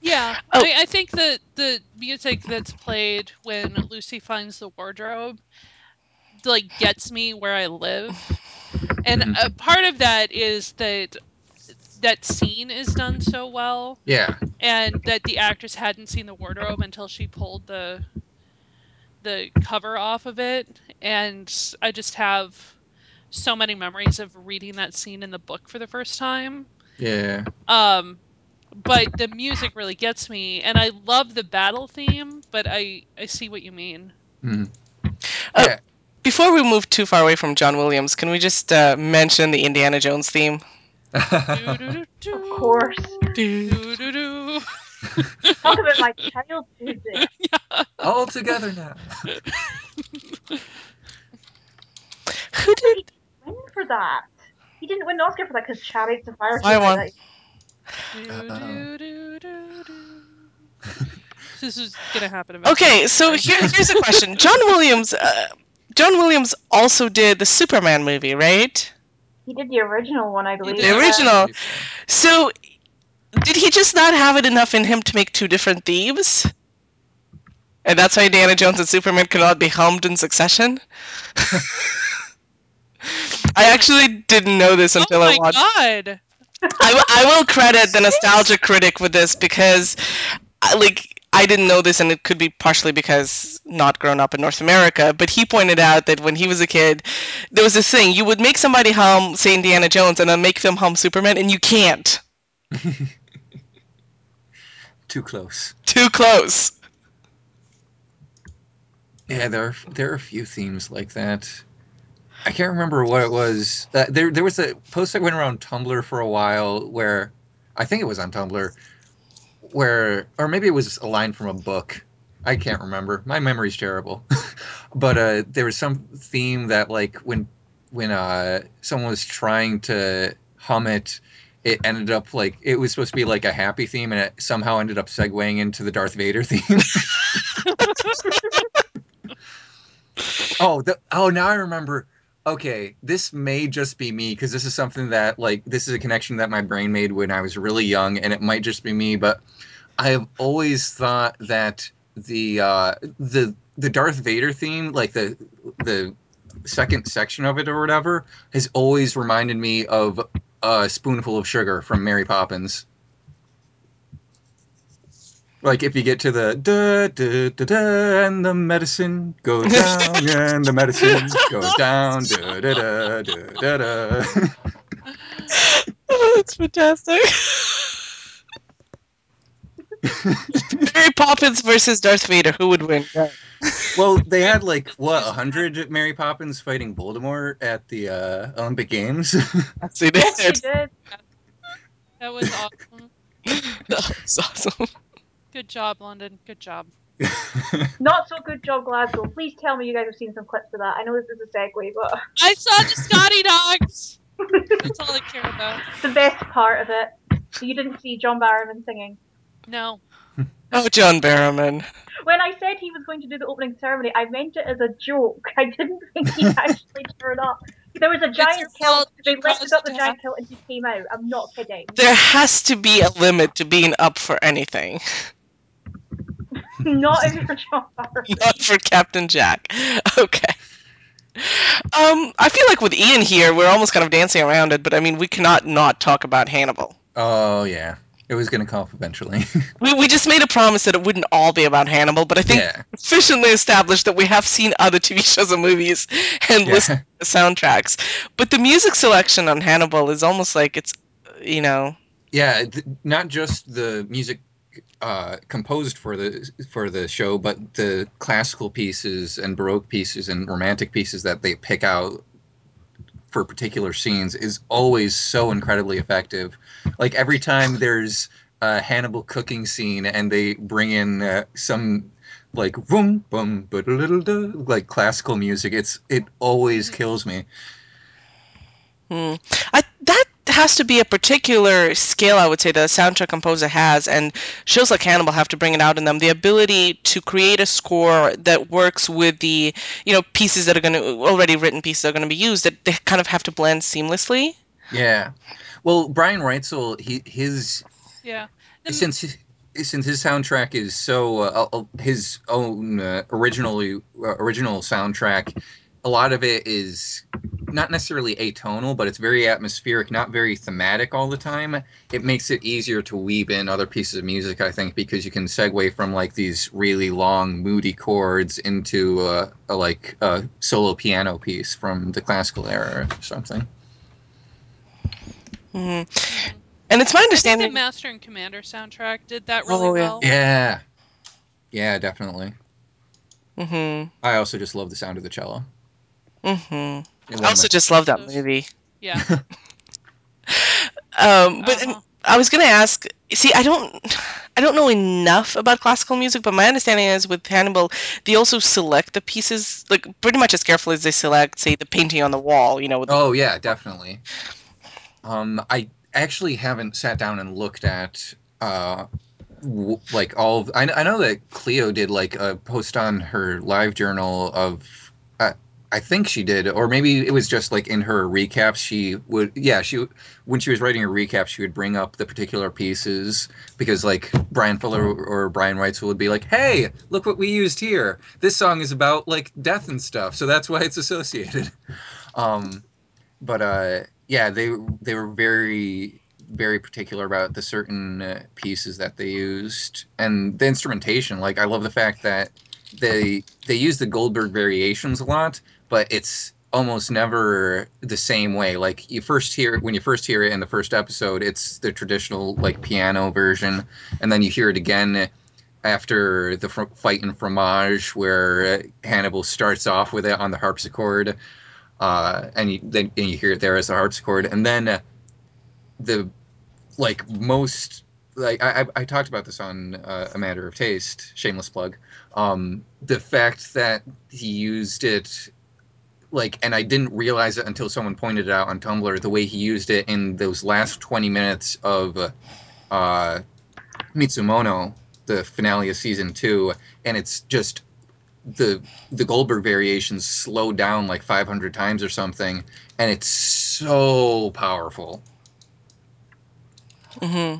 Yeah, Oh. I, I think that the music that's played when Lucy finds the wardrobe like gets me where I live, and Mhm. a part of that is that that scene is done so well, yeah, and that the actress hadn't seen the wardrobe until she pulled the the cover off of it, and I just have so many memories of reading that scene in the book for the first time. yeah, Um, but the music really gets me, and I love the battle theme, but I I see what you mean. mhm. Oh. yeah. Before we move too far away from John Williams, can we just uh, mention the Indiana Jones theme? Of course. Talk about my childhood. music. All together now. Who did? Win for that. He didn't win an Oscar for that because Chariots of Fire I came won. This is gonna happen eventually. Okay, so here, here's a question. John Williams. Uh, John Williams also did the Superman movie, right? He did the original one, I believe. The original. So, did he just not have it enough in him to make two different thieves? And that's why Indiana Jones and Superman cannot be helmed in succession? I actually didn't know this Oh until I oh my watched. god! I will credit the nostalgia critic with this because, uh, like, I didn't know this, and it could be partially because not grown up in North America. But he pointed out that when he was a kid, there was this thing: you would make somebody hum, say Indiana Jones, and then make them hum Superman, and you can't. Too close. Too close. Yeah, there are, there are a few themes like that. I can't remember what it was. Uh, there there was a post that went around Tumblr for a while where I think it was on Tumblr where or maybe it was a line from a book. I can't remember. My memory's terrible. but uh, there was some theme that like when when uh, someone was trying to hum it it ended up like it was supposed to be like a happy theme and it somehow ended up segueing into the Darth Vader theme. Oh, the, oh, now I remember. Okay, this may just be me because this is something that like this is a connection that my brain made when I was really young, and it might just be me. But I have always thought that the uh, the the Darth Vader theme, like the the second section of it or whatever, has always reminded me of a spoonful of sugar from Mary Poppins. Like if you get to the da da da da and the medicine goes down and the medicine goes down da da da da da da. Oh, that's fantastic. Mary Poppins versus Darth Vader. Who would win? Go. Well, they had like what a hundred Mary Poppins fighting Voldemort at the uh, Olympic Games. Yes, they Yes, they did. did. That was awesome. That was awesome. Good job, London. Good job. Not so good job, Glasgow. Please tell me you guys have seen some clips of that. I know this is a segue, but I saw the Scotty Dogs. That's all I care about. the best part of it. You didn't see John Barrowman singing. No. Oh, John Barrowman. When I said he was going to do the opening ceremony, I meant it as a joke. I didn't think he'd actually turn up. There was a giant kilt. They lifted up the giant kilt and he came out. I'm not kidding. There has to be a limit to being up for anything. Not if you're John Barrowman. Not for Captain Jack. Okay. Um, I feel like with Ian here, we're almost kind of dancing around it, but I mean, we cannot not talk about Hannibal. oh yeah, it was gonna come up eventually. We, we just made a promise that it wouldn't all be about Hannibal, but I think yeah, sufficiently established that we have seen other TV shows and movies and listened to the soundtracks. But the music selection on Hannibal is almost like it's, you know, yeah, th- not just the music uh, composed for the for the show, but the classical pieces and baroque pieces and romantic pieces that they pick out for particular scenes is always so incredibly effective. Like every time there's a Hannibal cooking scene and they bring in uh, some like boom boom but a little like classical music, it's it always kills me. Hmm. I, has to be a particular skill, I would say, that a soundtrack composer has, and shows like Hannibal have to bring it out in them. The ability to create a score that works with the, you know, pieces that are going to, already written pieces that are going to be used, that they kind of have to blend seamlessly. Yeah. Well, Brian Reitzell, he his Yeah. The- since since his soundtrack is so uh, uh, his own uh, originally uh, original soundtrack, a lot of it is not necessarily atonal, but it's very atmospheric, not very thematic all the time. It makes it easier to weave in other pieces of music, I think, because you can segue from like these really long, moody chords into uh, a like a solo piano piece from the classical era or something. hmm. And it's my I think the understanding. Master and Commander soundtrack did that really Oh, yeah. well. Yeah, yeah, definitely. hmm I also just love the sound of the cello. Hmm I also just love that movie. Yeah. Um, but Uh-huh. I was gonna ask. See, I don't, I don't know enough about classical music, but my understanding is with Hannibal, they also select the pieces like pretty much as carefully as they select, say, the painting on the wall. You know. With the, Oh yeah, definitely. Um, I actually haven't sat down and looked at uh, like all. Of, I, I know that Cleo did like a post on her live journal of. I think she did, or maybe it was just like in her recaps. She would, yeah, she when she was writing her recap, she would bring up the particular pieces because like Brian Fuller or Brian Reitzell would be like, "Hey, look what we used here. This song is about like death and stuff, so that's why it's associated." Um, but uh, yeah, they they were very very particular about the certain uh, pieces that they used and the instrumentation. Like I love the fact that they they use the Goldberg variations a lot, but it's almost never the same way. Like you first hear when you first hear it in the first episode, it's the traditional like piano version, and then you hear it again after the fr- fight in Fromage, where Hannibal starts off with it on the harpsichord, uh, and you, then and you hear it there as the harpsichord, and then uh, the like most like I, I I talked about this on uh, a matter of taste, shameless plug. Um, the fact that he used it like, and I didn't realize it until someone pointed it out on Tumblr. The way he used it in those last twenty minutes of uh, Mizumono, the finale of season two, and it's just the the Goldberg variations slowed down like 500 times or something, and it's so powerful. hmm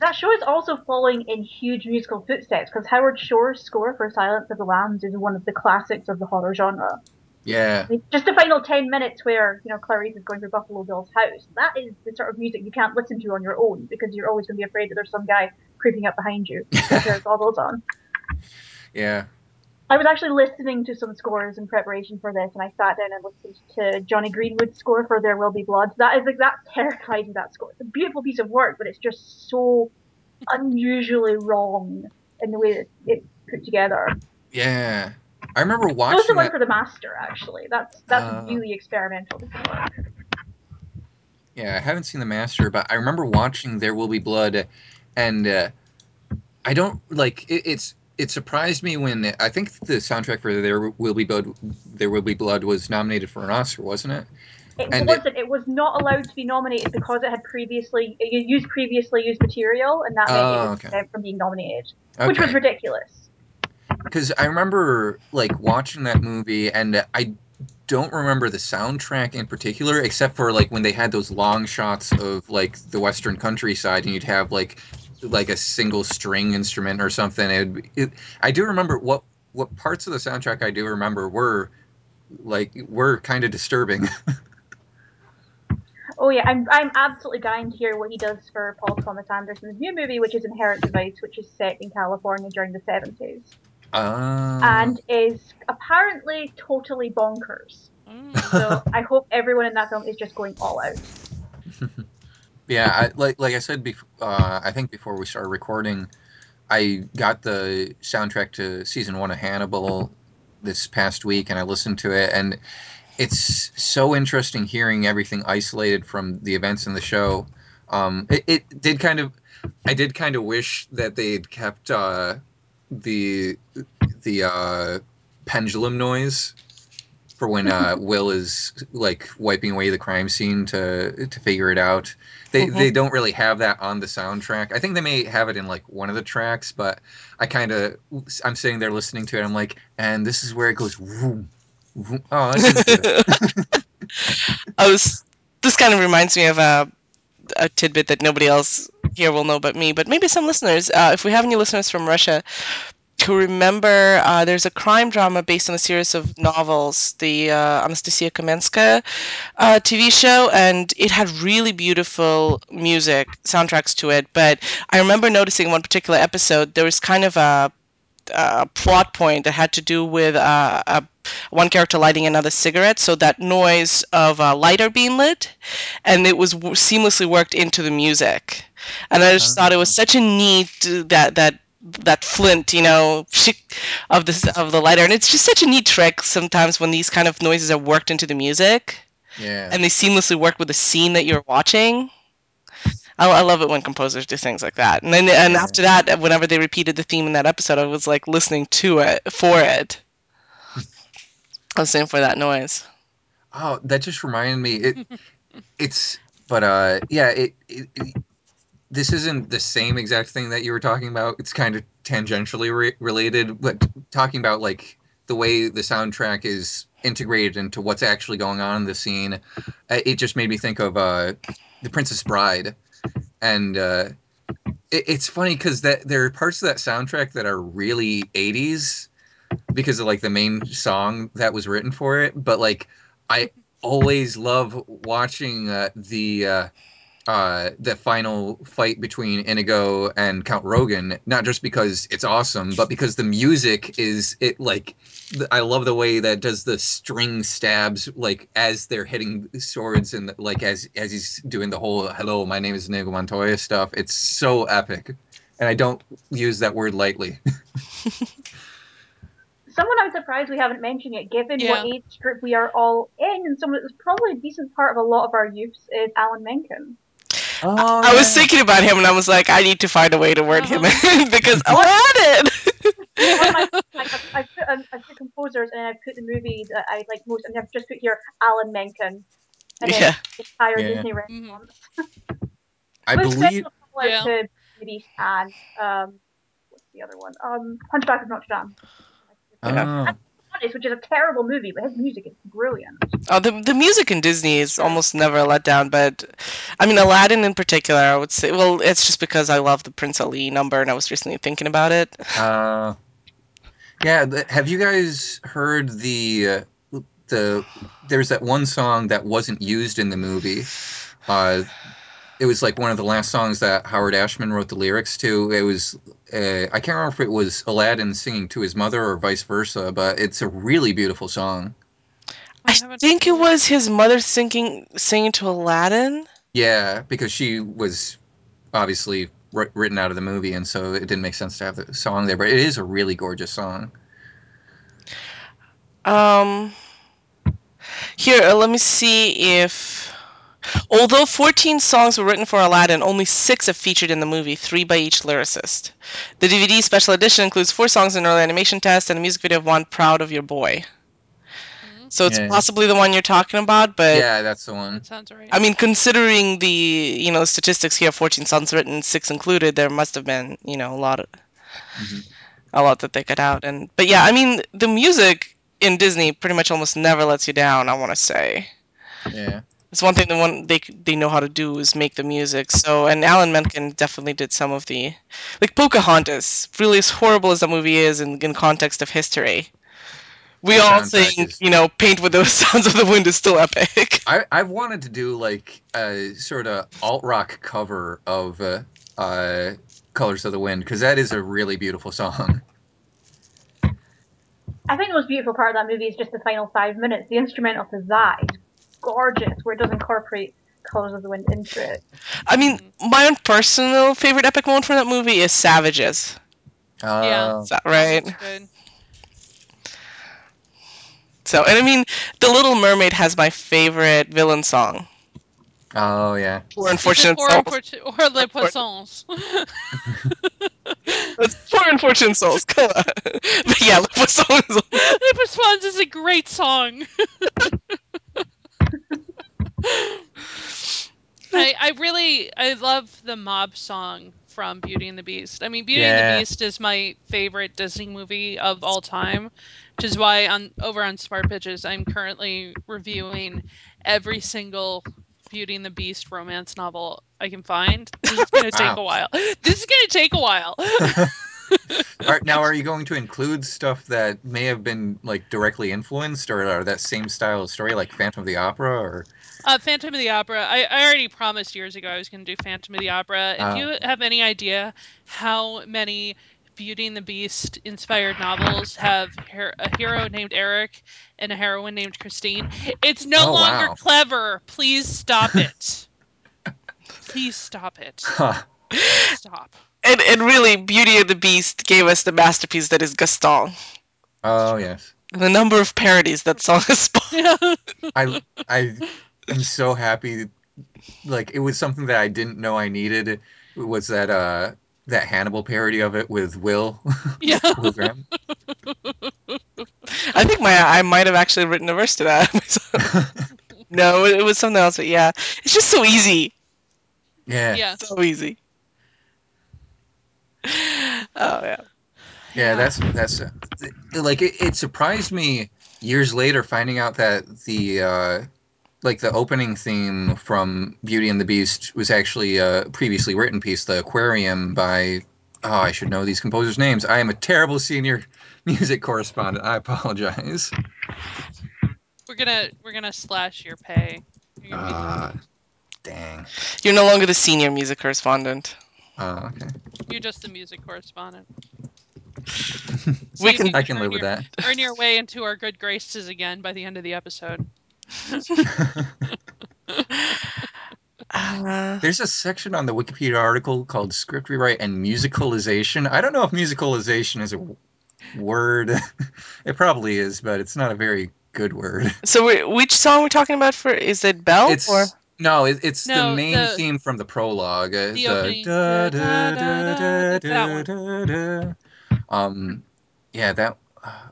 That show is also following in huge musical footsteps because Howard Shore's score for Silence of the Lambs is one of the classics of the horror genre. Yeah, just the final 10 minutes where, you know, Clarice is going through Buffalo Bill's house, that is the sort of music you can't listen to on your own because you're always going to be afraid that there's some guy creeping up behind you with a pair of goggles on. yeah, I was actually listening to some scores in preparation for this, and I sat down and listened to Jonny Greenwood's score for There Will Be Blood. That is like that terrified me. That score. It's a beautiful piece of work, but it's just so unusually wrong in the way that it's put together. yeah. I remember So was the watching one that. for the Master, actually. That's that's Uh. really experimental. Yeah, I haven't seen the Master, but I remember watching There Will Be Blood, and uh, I don't like it, it's. It surprised me when I think the soundtrack for There Will Be Blood, There Will Be Blood was nominated for an Oscar, wasn't it? It And it- wasn't. It, was not allowed to be nominated because it had previously it used previously used material, and that meant Oh, it was okay. from being nominated, which was ridiculous. Because I remember like watching that movie, and I don't remember the soundtrack in particular, except for like when they had those long shots of like the western countryside, and you'd have like like a single string instrument or something. It, it I do remember what what parts of the soundtrack I do remember were like were kind of disturbing. Oh yeah, I'm I'm absolutely dying to hear what he does for Paul Thomas Anderson's new movie, which is Inherent Vice, which is set in California during the seventies, uh, and is apparently totally bonkers. Mm. So I hope everyone in that film is just going all out. Yeah, I, like like I said before, uh, I think before we started recording, I got the soundtrack to season one of Hannibal this past week, and I listened to it, and it's so interesting hearing everything isolated from the events in the show. Um, it, it did kind of, I did kind of wish that they'd kept uh, the the uh, pendulum noise for when uh, Will is like wiping away the crime scene to to figure it out. They Mhm. they don't really have that on the soundtrack. I think they may have it in like one of the tracks, but I kind of I'm sitting there listening to it. I'm like, and this is where it goes. Vroom, vroom. Oh. I was. This kind of reminds me of a, a tidbit that nobody else here will know but me, but maybe some listeners. Uh, if we have any listeners from Russia who remember, uh, there's a crime drama based on a series of novels, the uh, Anastasia Kamenskaya uh, TV show, and it had really beautiful music soundtracks to it. But I remember noticing one particular episode, there was kind of a uh, plot point that had to do with uh, a, one character lighting another cigarette, so that noise of a lighter being lit, and it was w- seamlessly worked into the music. And I just thought it was Oh. such a neat uh, that that that flint, you know, of the of the lighter, and it's just such a neat trick sometimes when these kind of noises are worked into the music Yeah. and they seamlessly work with the scene that you're watching. I, I love it when composers do things like that. And then and Yeah. after that, whenever they repeated the theme in that episode, I was like listening to it for it. Listening for that noise. Oh, that just reminded me. It it's but uh yeah it, it, it this isn't the same exact thing that you were talking about. It's kind of tangentially re- related, but talking about like the way the soundtrack is integrated into what's actually going on in the scene, uh, it just made me think of uh, the Princess Bride, and uh, it, it's funny because that there are parts of that soundtrack that are really '80s because of like the main song that was written for it, but like I always love watching uh, the. Uh, uh, the final fight between Inigo and Count Rugen, not just because it's awesome, but because the music is it like I love the way that does the string stabs like as they're hitting swords and like as as he's doing the whole hello my name is Inigo Montoya stuff. It's so epic, and I don't use that word lightly. Someone I'm surprised we haven't mentioned yet, given Yeah. what age group we are all in, and someone that's probably a decent part of a lot of our youths is Alan Menken. Oh, I was thinking about him and I was like, I need to find a way to word him in because Aladdin. On my, like, I've, I've, put, um, I've put composers and I've put the movie that I like most, and I've just put here Alan Menken, and yeah. entire Yeah. Disney Mhm. response. I With believe. special Yeah. to Beast and um, what's the other one? Um, Hunchback of Notre Dame. Yeah. Oh, Honest, which is a terrible movie, but his music is brilliant. Oh, the the music in Disney is almost never a letdown, but I mean Aladdin in particular, I would say. Well, it's just because I love the Prince Ali number, and I was recently thinking about it. uh, yeah. Have you guys heard the uh, the? There's that one song that wasn't used in the movie. Uh, it was like one of the last songs that Howard Ashman wrote the lyrics to. It was uh, I can't remember if it was Aladdin singing to his mother or vice versa, but it's a really beautiful song. I I think it was his mother singing singing to Aladdin. Yeah, because she was obviously wr- written out of the movie, and so it didn't make sense to have the song there. But it is a really gorgeous song. Um, here, uh, let me see if. Although 14 songs were written for Aladdin, only six have featured in the movie, three by each lyricist. The DVD special edition includes four songs in early animation test and a music video of one, Proud of Your Boy. Mhm. So it's Yeah. possibly the one you're talking about, but yeah, that's the one. That sounds right. I mean, considering the you know statistics here, 14 songs written, six included, there must have been you know a lot of Mhm. a lot that they cut out. And but yeah, I mean, the music in Disney pretty much almost never lets you down. I want to say. Yeah. It's one thing that one they they know how to do is make the music. So and Alan Menken definitely did some of the like Pocahontas. Really, as horrible as that movie is in, in context of history, we The all think is- you know Paint with the Sounds of the Wind is still epic. I I've wanted to do like a sort of alt rock cover of uh, uh, Colors of the Wind because that is a really beautiful song. I think the most beautiful part of that movie is just the final five minutes. The instrumental to that is gorgeous, where it does incorporate Colors of the Wind into it. I mean, my own personal favorite epic moment from that movie is Savages. Oh, Is that right? Good. So, and I mean, The Little Mermaid has my favorite villain song. oh yeah. Poor unfortunate or, souls. unfortunate, or Les Poissons. It's Poor unfortunate souls. Come on. But yeah, Le Poisson is Les Poissons is a great song. I, I really I love the mob song from Beauty and the Beast. I mean, Beauty and the Beast is my favorite Disney movie of all time, which is why on over on Smart Bitches I'm currently reviewing every single Beauty and the Beast romance novel I can find. This is gonna take a while. This is gonna take a while. Are, now, are you going to include stuff that may have been like directly influenced, or, or that same style of story, like Phantom of the Opera, or Uh, Phantom of the Opera. I, I already promised years ago I was going to do Phantom of the Opera. If Oh. you have any idea how many Beauty and the Beast inspired novels have her- a hero named Eric and a heroine named Christine, it's no Oh, longer wow. clever. Please stop it. Please stop it. Huh. Stop. And, and really, Beauty and the Beast gave us the masterpiece that is Gaston. Oh yes. And the number of parodies that song has spawned. I I am so happy. Like it was something that I didn't know I needed. It Was that uh that Hannibal parody of it with Will yeah. Will Graham? I think my I might have actually written a verse to that. no, it was something else, but yeah. It's just so easy. yeah. Yeah. So easy. Oh, yeah. Yeah, that's that's uh, like it, it surprised me years later finding out that the uh like the opening theme from Beauty and the Beast was actually a previously written piece, The Aquarium by oh, I should know these composers' names. I am a terrible senior music correspondent. I apologize. We're gonna we're gonna slash your pay. You're gonna be- Uh, dang. You're no longer the senior music correspondent. Oh, okay. you're just the music correspondent. We you can- I can earn live with that. earn your way into our good graces again by the end of the episode. Uh, There's a section on the Wikipedia article called script rewrite and musicalization. I don't know if musicalization is a w- word. it probably is, but it's not a very good word. so, we, which song we're we talking about for? Is it Bell? It's or? no, it, it's No, the main the- theme from the prologue. uh, the opening, da, da, da. Um, yeah, that.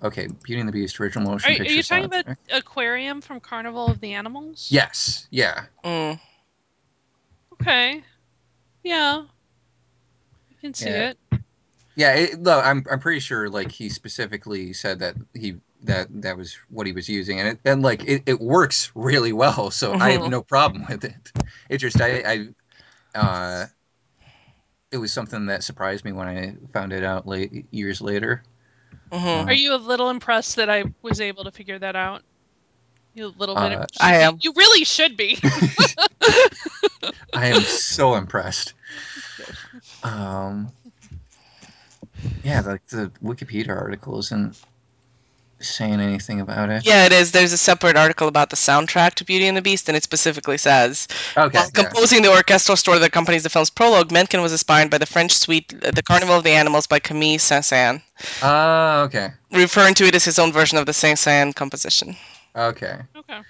Okay, Beauty and the Beast original motion Are, are you talking about soundtrack. Aquarium from Carnival of the Animals? Yes, yeah. Mm. Okay. Yeah. You can see Yeah. it. Yeah, it, look, I'm I'm pretty sure like he specifically said that he that that was what he was using, and it and like it, it works really well. So I have Mhm. no problem with it. It just I I uh, it was something that surprised me when I found it out late years later. Mhm. Are you a little impressed that I was able to figure that out? You a little bit. Uh, I am. You really should be. I am so impressed. Um, yeah, like the Wikipedia article isn't saying anything about it. Yeah, it is. There's a separate article about the soundtrack to Beauty and the Beast, and it specifically says Okay, While yeah. composing the orchestral score that accompanies the film's prologue, Menken was inspired by the French suite uh, The Carnival of the Animals by Camille Saint-Saëns, Ah, okay, referring to it as his own version of the Saint-Saëns composition. okay. okay.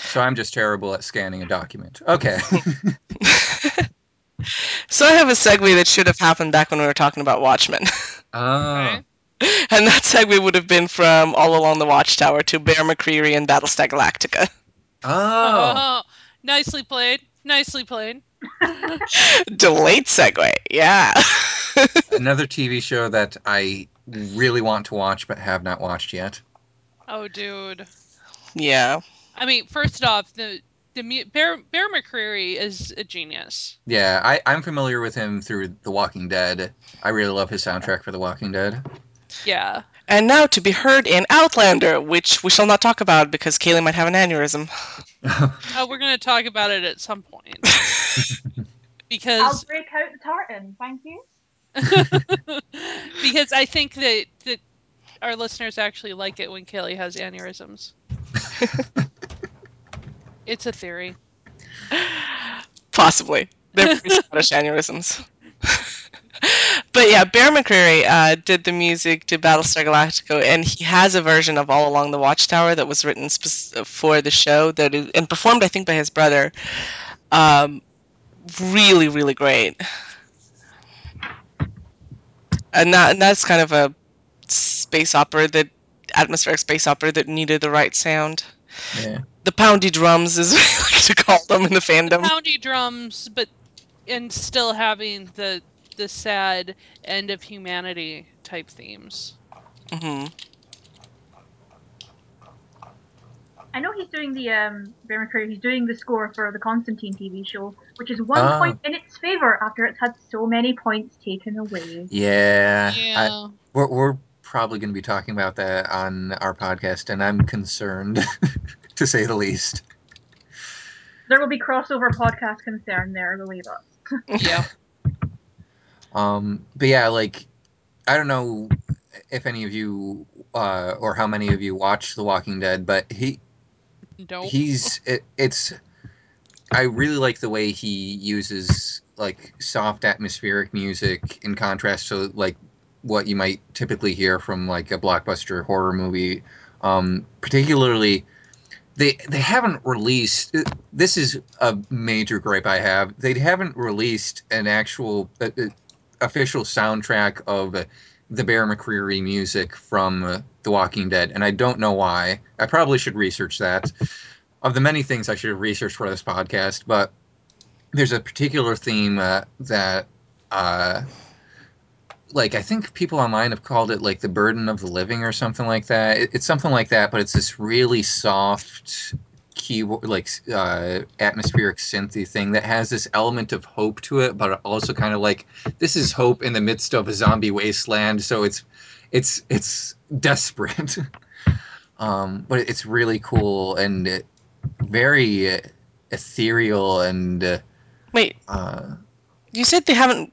So I'm just terrible at scanning a document. Okay. So I have a segue that should have happened back when we were talking about Watchmen. oh. Okay. and that segue would have been from All Along the Watchtower to Bear McCreary and Battlestar Galactica. Oh. Oh, nicely played. Nicely played. Delayed segue, yeah. Another TV show that I really want to watch but have not watched yet. Oh, dude. yeah. I mean, first off, the the Bear Bear McCreary is a genius. Yeah, I, I'm familiar with him through The Walking Dead. I really love his soundtrack for The Walking Dead. Yeah. And now to be heard in Outlander, which we shall not talk about because Kaylee might have an aneurysm. Oh, we're gonna talk about it at some point. Because I'll break out the tartan. Thank you. because I think that that our listeners actually like it when Kaylee has aneurysms. it's a theory. Possibly. They're pretty Scottish aneurysms. but yeah, Bear McCreary uh, did the music to Battlestar Galactica, and he has a version of All Along the Watchtower that was written spec- for the show that is, and performed, I think, by his brother. Um, really, really great. And that and that's kind of a space opera that atmospheric space opera that needed the right sound. Yeah. The poundy drums is what I like to call them in the fandom. Poundy drums, but and still having the the sad end of humanity type themes. hmm I know he's doing the um Bear McCreary, he's doing the score for the Constantine TV show, which is one Ah. point in its favor after it's had so many points taken away. Yeah. I- Yeah. we're, we're probably going to be talking about that on our podcast, and I'm concerned, to say the least. There will be crossover podcast concern there, believe us. yeah. Um, but yeah, like I don't know if any of you uh, or how many of you watch The Walking Dead, but he Nope. he's it, it's I really like the way he uses like soft atmospheric music in contrast to like what you might typically hear from like a blockbuster horror movie. Um, particularly, they they haven't released. This is a major gripe I have. They haven't released an actual uh, uh, official soundtrack of the Bear McCreary music from uh, The Walking Dead, and I don't know why. I probably should research that. Of the many things I should have researched for this podcast, but there's a particular theme uh, that, uh, like, I think people online have called it like the burden of the living or something like that. It, it's something like that, but it's this really soft keyboard, like uh, atmospheric synthy thing that has this element of hope to it, but also kind of like this is hope in the midst of a zombie wasteland. So it's it's it's desperate. um, but it's really cool and uh, very uh, ethereal and uh, Wait, uh, you said they haven't.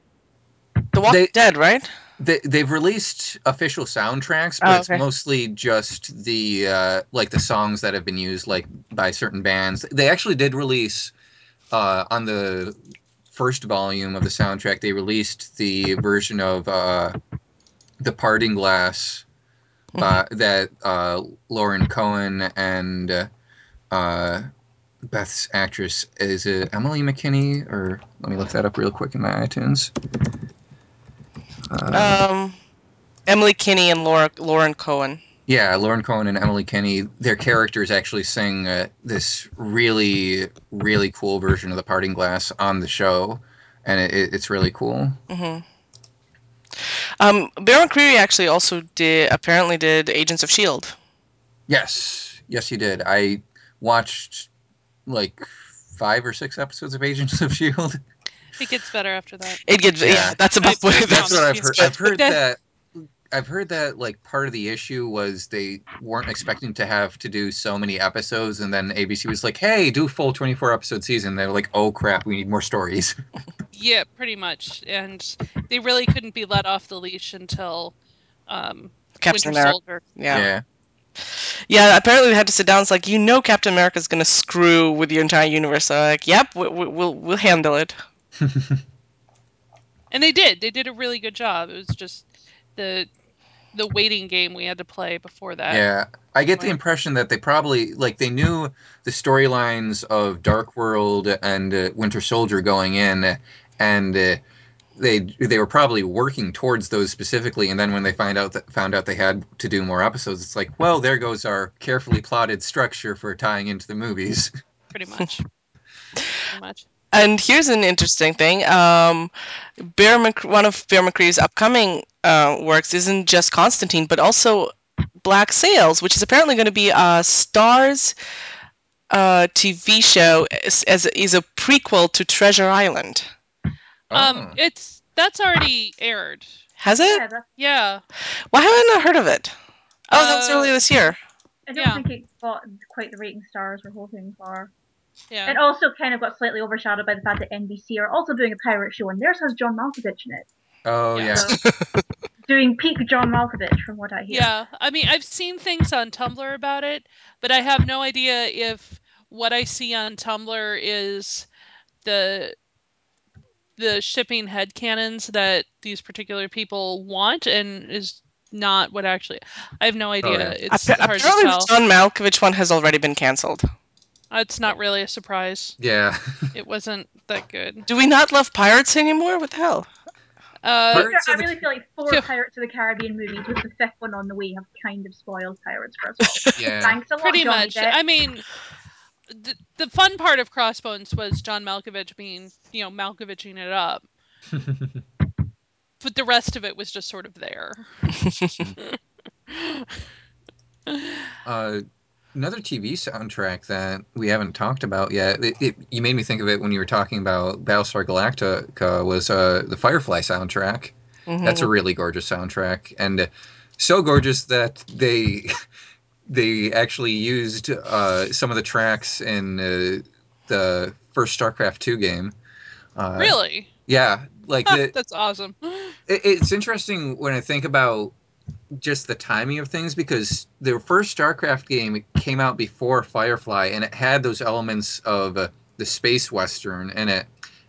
The Walking They- Dead, right? They, they've released official soundtracks, but Oh, it's mostly just the uh, like the songs that have been used like by certain bands. They actually did release uh, on the first volume of the soundtrack. They released the version of uh, the Parting Glass by, that uh, Lauren Cohan and uh, uh, Beth's actress is it Emily McKinney or let me look that up real quick in my iTunes. Uh, Um, Emily Kinney and Laura Lauren Cohan. Yeah, Lauren Cohan and Emily Kinney, their characters actually sing uh, this really, really cool version of the Parting Glass on the show, and it, it, it's really cool. hmm Um, Bear McCreary actually also did apparently did Agents of Shield. Yes, yes, he did. I watched like five or six episodes of Agents of Shield. It gets better after that. It gets yeah, Yeah. that's about It's what That's what I've heard. I've heard That- that. I've heard that like part of the issue was they weren't expecting to have to do so many episodes, and then ABC was like, "Hey, do full twenty-four episode season." They were like, "Oh crap, we need more stories." Yeah, pretty much. And they really couldn't be let off the leash until um, Captain Winter America. Soldier. Yeah. yeah. yeah, Apparently they had to sit down. It's like you know Captain America's gonna screw with your entire universe. So like, yep, we, we, we'll we'll handle it. And they did. They did a really good job. It was just the the waiting game we had to play before that. Yeah, I get the impression that they probably like they knew the storylines of Dark World and uh, Winter Soldier going in, and uh, they they were probably working towards those specifically. And then when they find out that found out they had to do more episodes, it's like, well, there goes our carefully plotted structure for tying into the movies. Pretty much. pretty much. And here's an interesting thing. Um, Bear Mc- one of Bear McCreary's upcoming uh, works isn't just Constantine, but also Black Sails, which is apparently going to be a Stars uh, TV show as, as is a prequel to Treasure Island. Um, Oh. it's that's already aired. Has it? Yeah, that's, Yeah. Why haven't I heard of it? Oh, that was Uh, earlier this year. I don't Yeah. think it got quite the rating stars we're hoping for. Yeah. It also kind of got slightly overshadowed by the fact that NBC are also doing a pirate show, and theirs has John Malkovich in it. oh Yeah. yeah, So, doing peak John Malkovich, from what I hear. Yeah, I mean, I've seen things on Tumblr about it, but I have no idea if what I see on Tumblr is the the shipping head canons that these particular people want and is not what actually I have no oh, idea. yeah. It's Appa- hard to tell. the John Malkovich one has already been cancelled. It's not really a surprise. Yeah. It wasn't that good. Do we not love pirates anymore? What the hell? Uh, Pirates I of the- really feel like four Phew. Pirates of the Caribbean movies with the fifth one on the way have kind of spoiled Pirates for us yeah. Thanks a lot, pretty Johnny much. Depp. I mean, the, the fun part of Crossbones was John Malkovich being, you know, Malkoviching it up. But the rest of it was just sort of there. uh, another TV soundtrack that we haven't talked about yet. It, it, you made me think of it when you were talking about Battlestar Galactica. Was uh, the Firefly soundtrack? Mhm. That's a really gorgeous soundtrack, and so gorgeous that they they actually used uh, some of the tracks in uh, the first StarCraft two game. Uh, really? Yeah, like the, That's awesome. it, it's interesting when I think about just the timing of things because the first StarCraft game came out before Firefly and it had those elements of uh, the space western in it.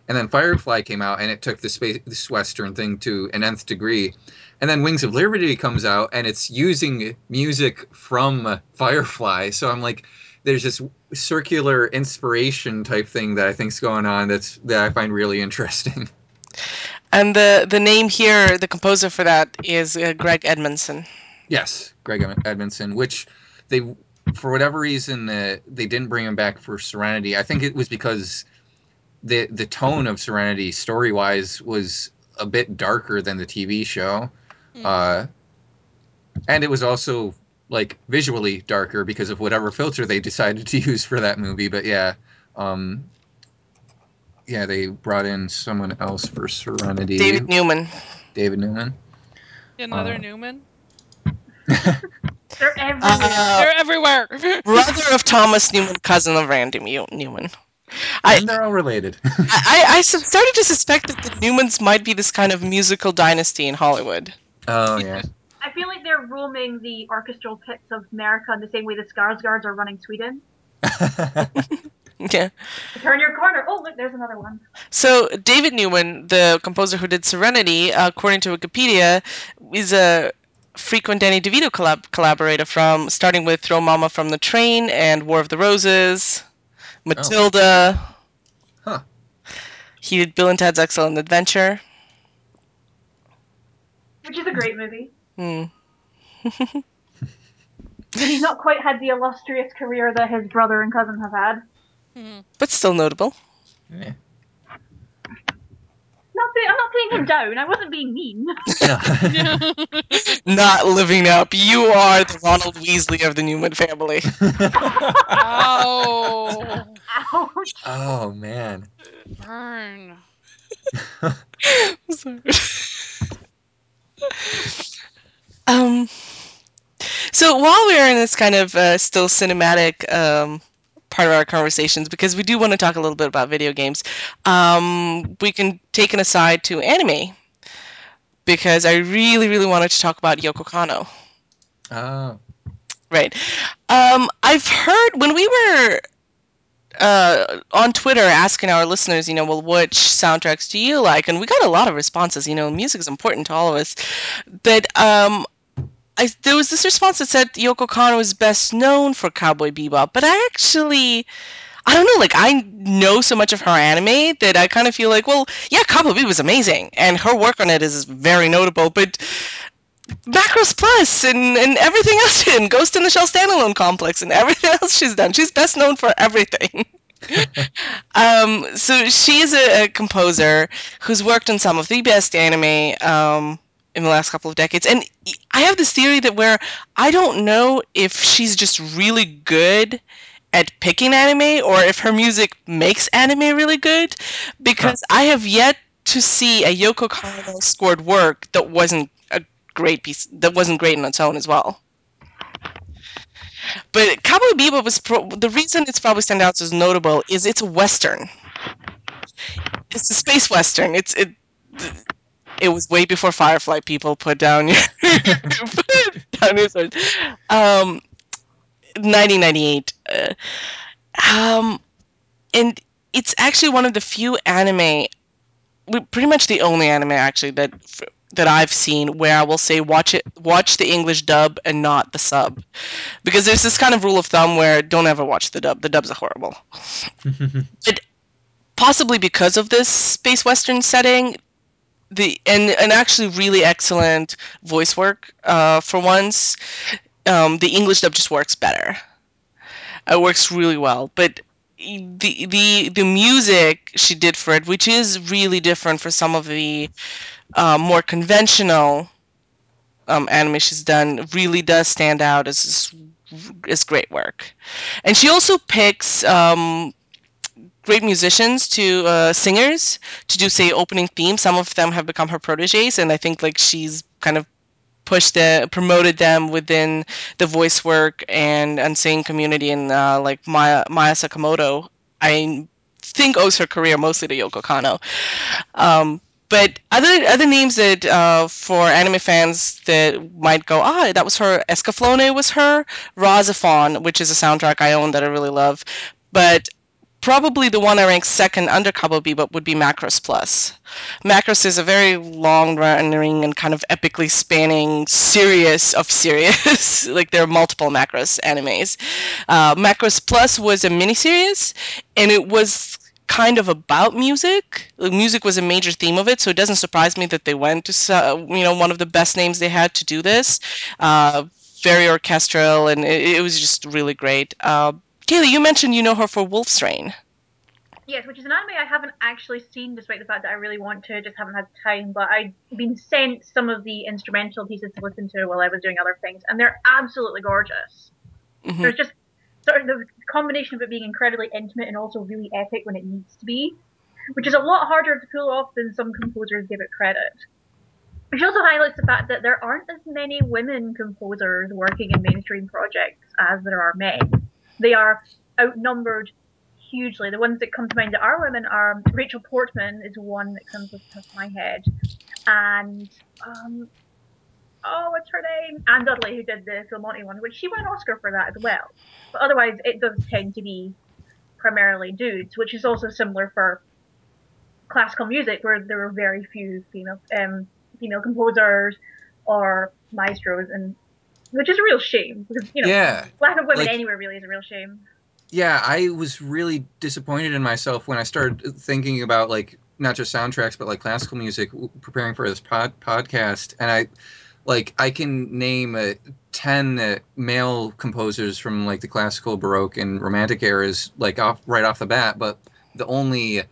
And then Firefly came out and it took the space western thing to an nth degree. And then Wings of Liberty comes out and it's using music from Firefly. So I'm like there's this circular inspiration type thing that I think's going on that's that I find really interesting. And the the name here, the composer for that is uh, Greg Edmonson. Yes, Greg Ed- Edmonson, which they, for whatever reason, uh, they didn't bring him back for Serenity. I think it was because the the tone of Serenity, story wise, was a bit darker than the TV show, Hmm. uh, and it was also like visually darker because of whatever filter they decided to use for that movie. But yeah, um, yeah, they brought in someone else for Serenity, David Newman. David Newman. Another Uh, Newman? They're everywhere. Uh, They're everywhere. brother of Thomas Newman, cousin of Randy Mew- Newman. I- and they're all related. I, I, I started to suspect that the Newmans might be this kind of musical dynasty in Hollywood. oh yeah. I feel like they're roaming the orchestral pits of America in the same way the Skarsgårds are running Sweden. Yeah. Turn your corner. Oh, look, there's another one. So David Newman, the composer who did Serenity, according to Wikipedia, is a frequent Danny DeVito collab- collaborator from starting with Throw Mama from the Train and War of the Roses, Matilda. Huh. He did Bill and Ted's Excellent Adventure. Which is a great movie. Hmm. But he's not quite had the illustrious career that his brother and cousin have had. Hmm. But still notable. Yeah. Not put- I'm not putting him down. I wasn't being mean. Not living up. You are the Ronald Weasley of the Newman family. oh, Ouch. oh man. burn. Sorry. um. So while we're in this kind of uh, still cinematic um, part of our conversations, because we do want to talk a little bit about video games, um, we can take an aside to anime, because I really, really wanted to talk about Yoko Kanno. Oh. Right. Um, I've heard when we were uh, on Twitter asking our listeners, you know, well, which soundtracks do you like? And we got a lot of responses. You know, music is important to all of us. But um, I, there was this response that said Yoko Kanno is best known for Cowboy Bebop. But I actually. I don't know, like I know so much of her anime that I kind of feel like, well, yeah, Cowboy Bebop is amazing, and her work on it is very notable. But Macross Plus and, and everything else she did, Ghost in the Shell standalone complex and everything else she's done. She's best known for everything. um, so she is a, a composer who's worked on some of the best anime um, in the last couple of decades. And I have this theory that where I don't know if she's just really good at picking anime or if her music makes anime really good because I have yet to see a Yoko Kanno scored work that wasn't a great piece that wasn't great on its own as well. But Cowboy Bebop was pro- the reason it's probably stand out as notable is it's a western. It's a space western. It's it. It was way before Firefly. People put down your put down your swords. Um, 1998. Uh, Um, and it's actually one of the few anime, pretty much the only anime actually that that I've seen where I will say watch it, watch the English dub and not the sub, because there's this kind of rule of thumb where don't ever watch the dub. The dubs are horrible. But possibly because of this space western setting, the and and actually really excellent voice work uh, for once. Um, the English dub just works better. It works really well, but the the the music she did for it, which is really different for some of the uh, more conventional um, anime she's done, really does stand out as as great work. And she also picks um, great musicians to uh, singers to do say opening themes. Some of them have become her proteges, and I think like she's kind of pushed the promoted them within the voice work and and singing community and uh, like Maya Maaya Sakamoto. I think owes her career mostly to Yoko Kanno. Um, but other other names that uh, for anime fans that might go ah that was her Escaflowne was her. RahXephon which is a soundtrack I own that I really love. But probably the one I rank second under Cowboy Bebop would be Macross Plus. Macross is a very long running and kind of epically spanning series of series. like there are multiple Macross animes. Uh, Macross Plus was a miniseries, and it was kind of about music. Music was a major theme of it, so it doesn't surprise me that they went to you know one of the best names they had to do this. Uh, very orchestral, and it, it was just really great. Uh, Kaylee, you mentioned you know her for Wolf's Rain. Yes, which is an anime I haven't actually seen, despite the fact that I really want to, just haven't had time. But I've been sent some of the instrumental pieces to listen to while I was doing other things, and they're absolutely gorgeous. Mhm. There's just sort of the combination of it being incredibly intimate and also really epic when it needs to be, which is a lot harder to pull off than some composers give it credit. Which also highlights the fact that there aren't as many women composers working in mainstream projects as there are men. They are outnumbered hugely. The ones that come to mind that are women are Rachel Portman is one that comes to the top of my head, and um, oh, what's her name? Anne Dudley, who did the Full Monty one, which she won an Oscar for that as well. But otherwise, it does tend to be primarily dudes, which is also similar for classical music, where there are very few female um, female composers or maestros, and which is a real shame because you know yeah. lack of women Like- anywhere really is a real shame. yeah, I was really disappointed in myself when I started thinking about like not just soundtracks but like classical music w- preparing for this pod- podcast and I like I can name uh, 10 uh, male composers from like the classical baroque and romantic eras like off right off the bat but the only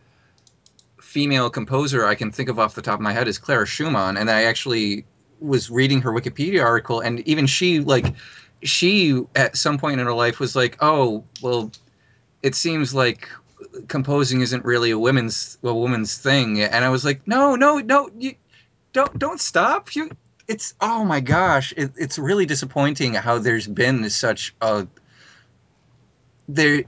female composer I can think of off the top of my head is Clara Schumann and I actually was reading her Wikipedia article and even she like she at some point in her life was like, "Oh, well, it seems like composing isn't really a women's a woman's thing." And I was like, "No, no, no, you don't don't stop. You it's oh my gosh, it, it's really disappointing how there's been such a there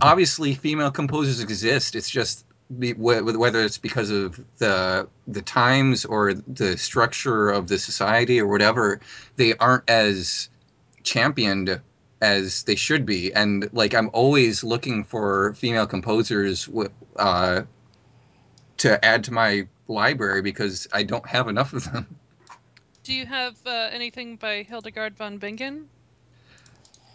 obviously female composers exist. It's just whether it's because of the the times or the structure of the society or whatever, they aren't as championed as they should be. And like I'm always looking for female composers uh, to add to my library because I don't have enough of them. Do you have uh, anything by Hildegard von Bingen?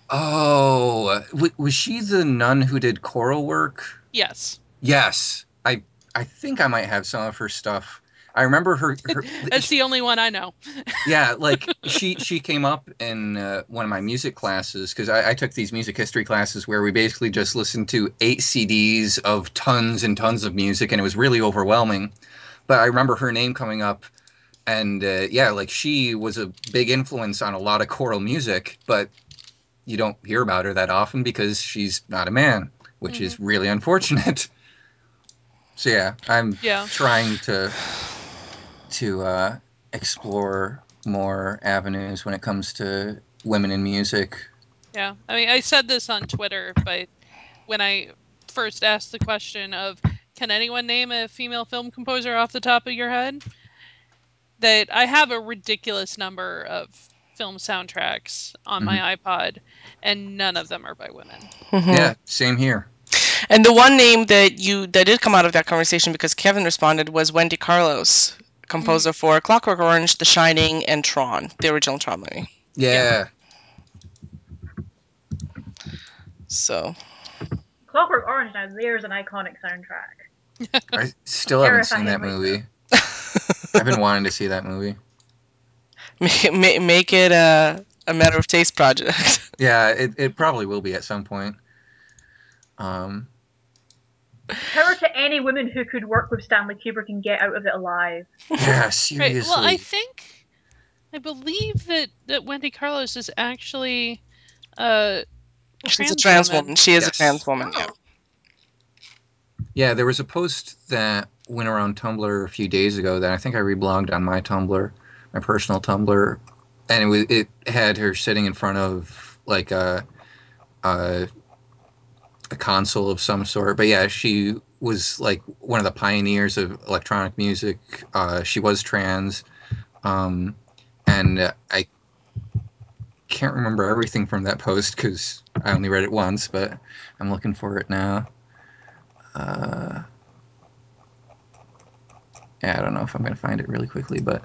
Oh, w- was she the nun who did choral work? Yes. Yes, I I think I might have some of her stuff. I remember her. her That's the only one I know. yeah, like she she came up in uh, one of my music classes because I, I took these music history classes where we basically just listened to eight CDs of tons and tons of music, and it was really overwhelming. But I remember her name coming up, and uh, yeah, like she was a big influence on a lot of choral music, but you don't hear about her that often because she's not a man, which is really unfortunate. So yeah, I'm Yeah. trying to to uh, explore more avenues when it comes to women in music. Yeah. I mean, I said this on Twitter, but when I first asked the question of can anyone name a female film composer off the top of your head? That I have a ridiculous number of film soundtracks on Mm-hmm. my iPod, and none of them are by women. Mhm. Yeah, same here. And the one name that you that did come out of that conversation because Kevin responded was Wendy Carlos, composer for Clockwork Orange, The Shining, and Tron, the original Tron movie. Yeah. So Clockwork Orange now, there's an iconic soundtrack. I still haven't seen that Terrifyingly movie. I've been wanting to see that movie. make, make, make it a, a matter of taste project. Yeah, it, it probably will be at some point. Um, Power to any woman who could work with Stanley Kubrick and get out of it alive. yeah, Right. seriously. Well, I think, I believe that that Wendy Carlos is actually uh, She's a trans woman. She is a trans woman. Yeah. Yeah, there was a post that went around Tumblr a few days ago that I think I reblogged on my Tumblr, my personal Tumblr, and it was it had her sitting in front of like a a, a console of some sort. But yeah, she was like one of the pioneers of electronic music. Uh, she was trans, um, and uh, I can't remember everything from that post because I only read it once. But I'm looking for it now. Uh, yeah, I don't know if I'm gonna find it really quickly, but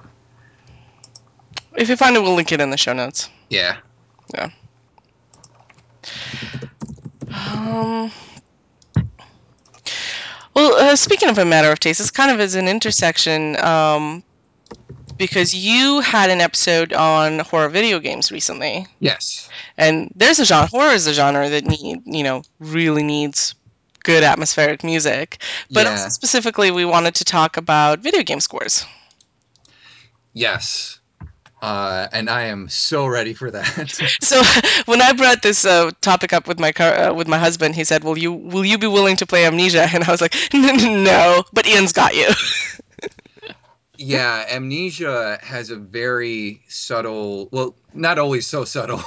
If you find it, we'll link it in the show notes. Yeah. Yeah. Um, well, uh, speaking of a matter of taste, it's kind of as an intersection um, because you had an episode on horror video games recently, Yes. and there's a genre. Horror is a genre that need you know really needs good atmospheric music, but yeah. also specifically, we wanted to talk about video game scores. Yes. Uh, and I am so ready for that. So when I brought this uh, topic up with my car, uh, with my husband, he said, "Will you will you be willing to play Amnesia?" And I was like, "No, but Ian's got you." yeah, Amnesia has a very subtle, well, not always so subtle,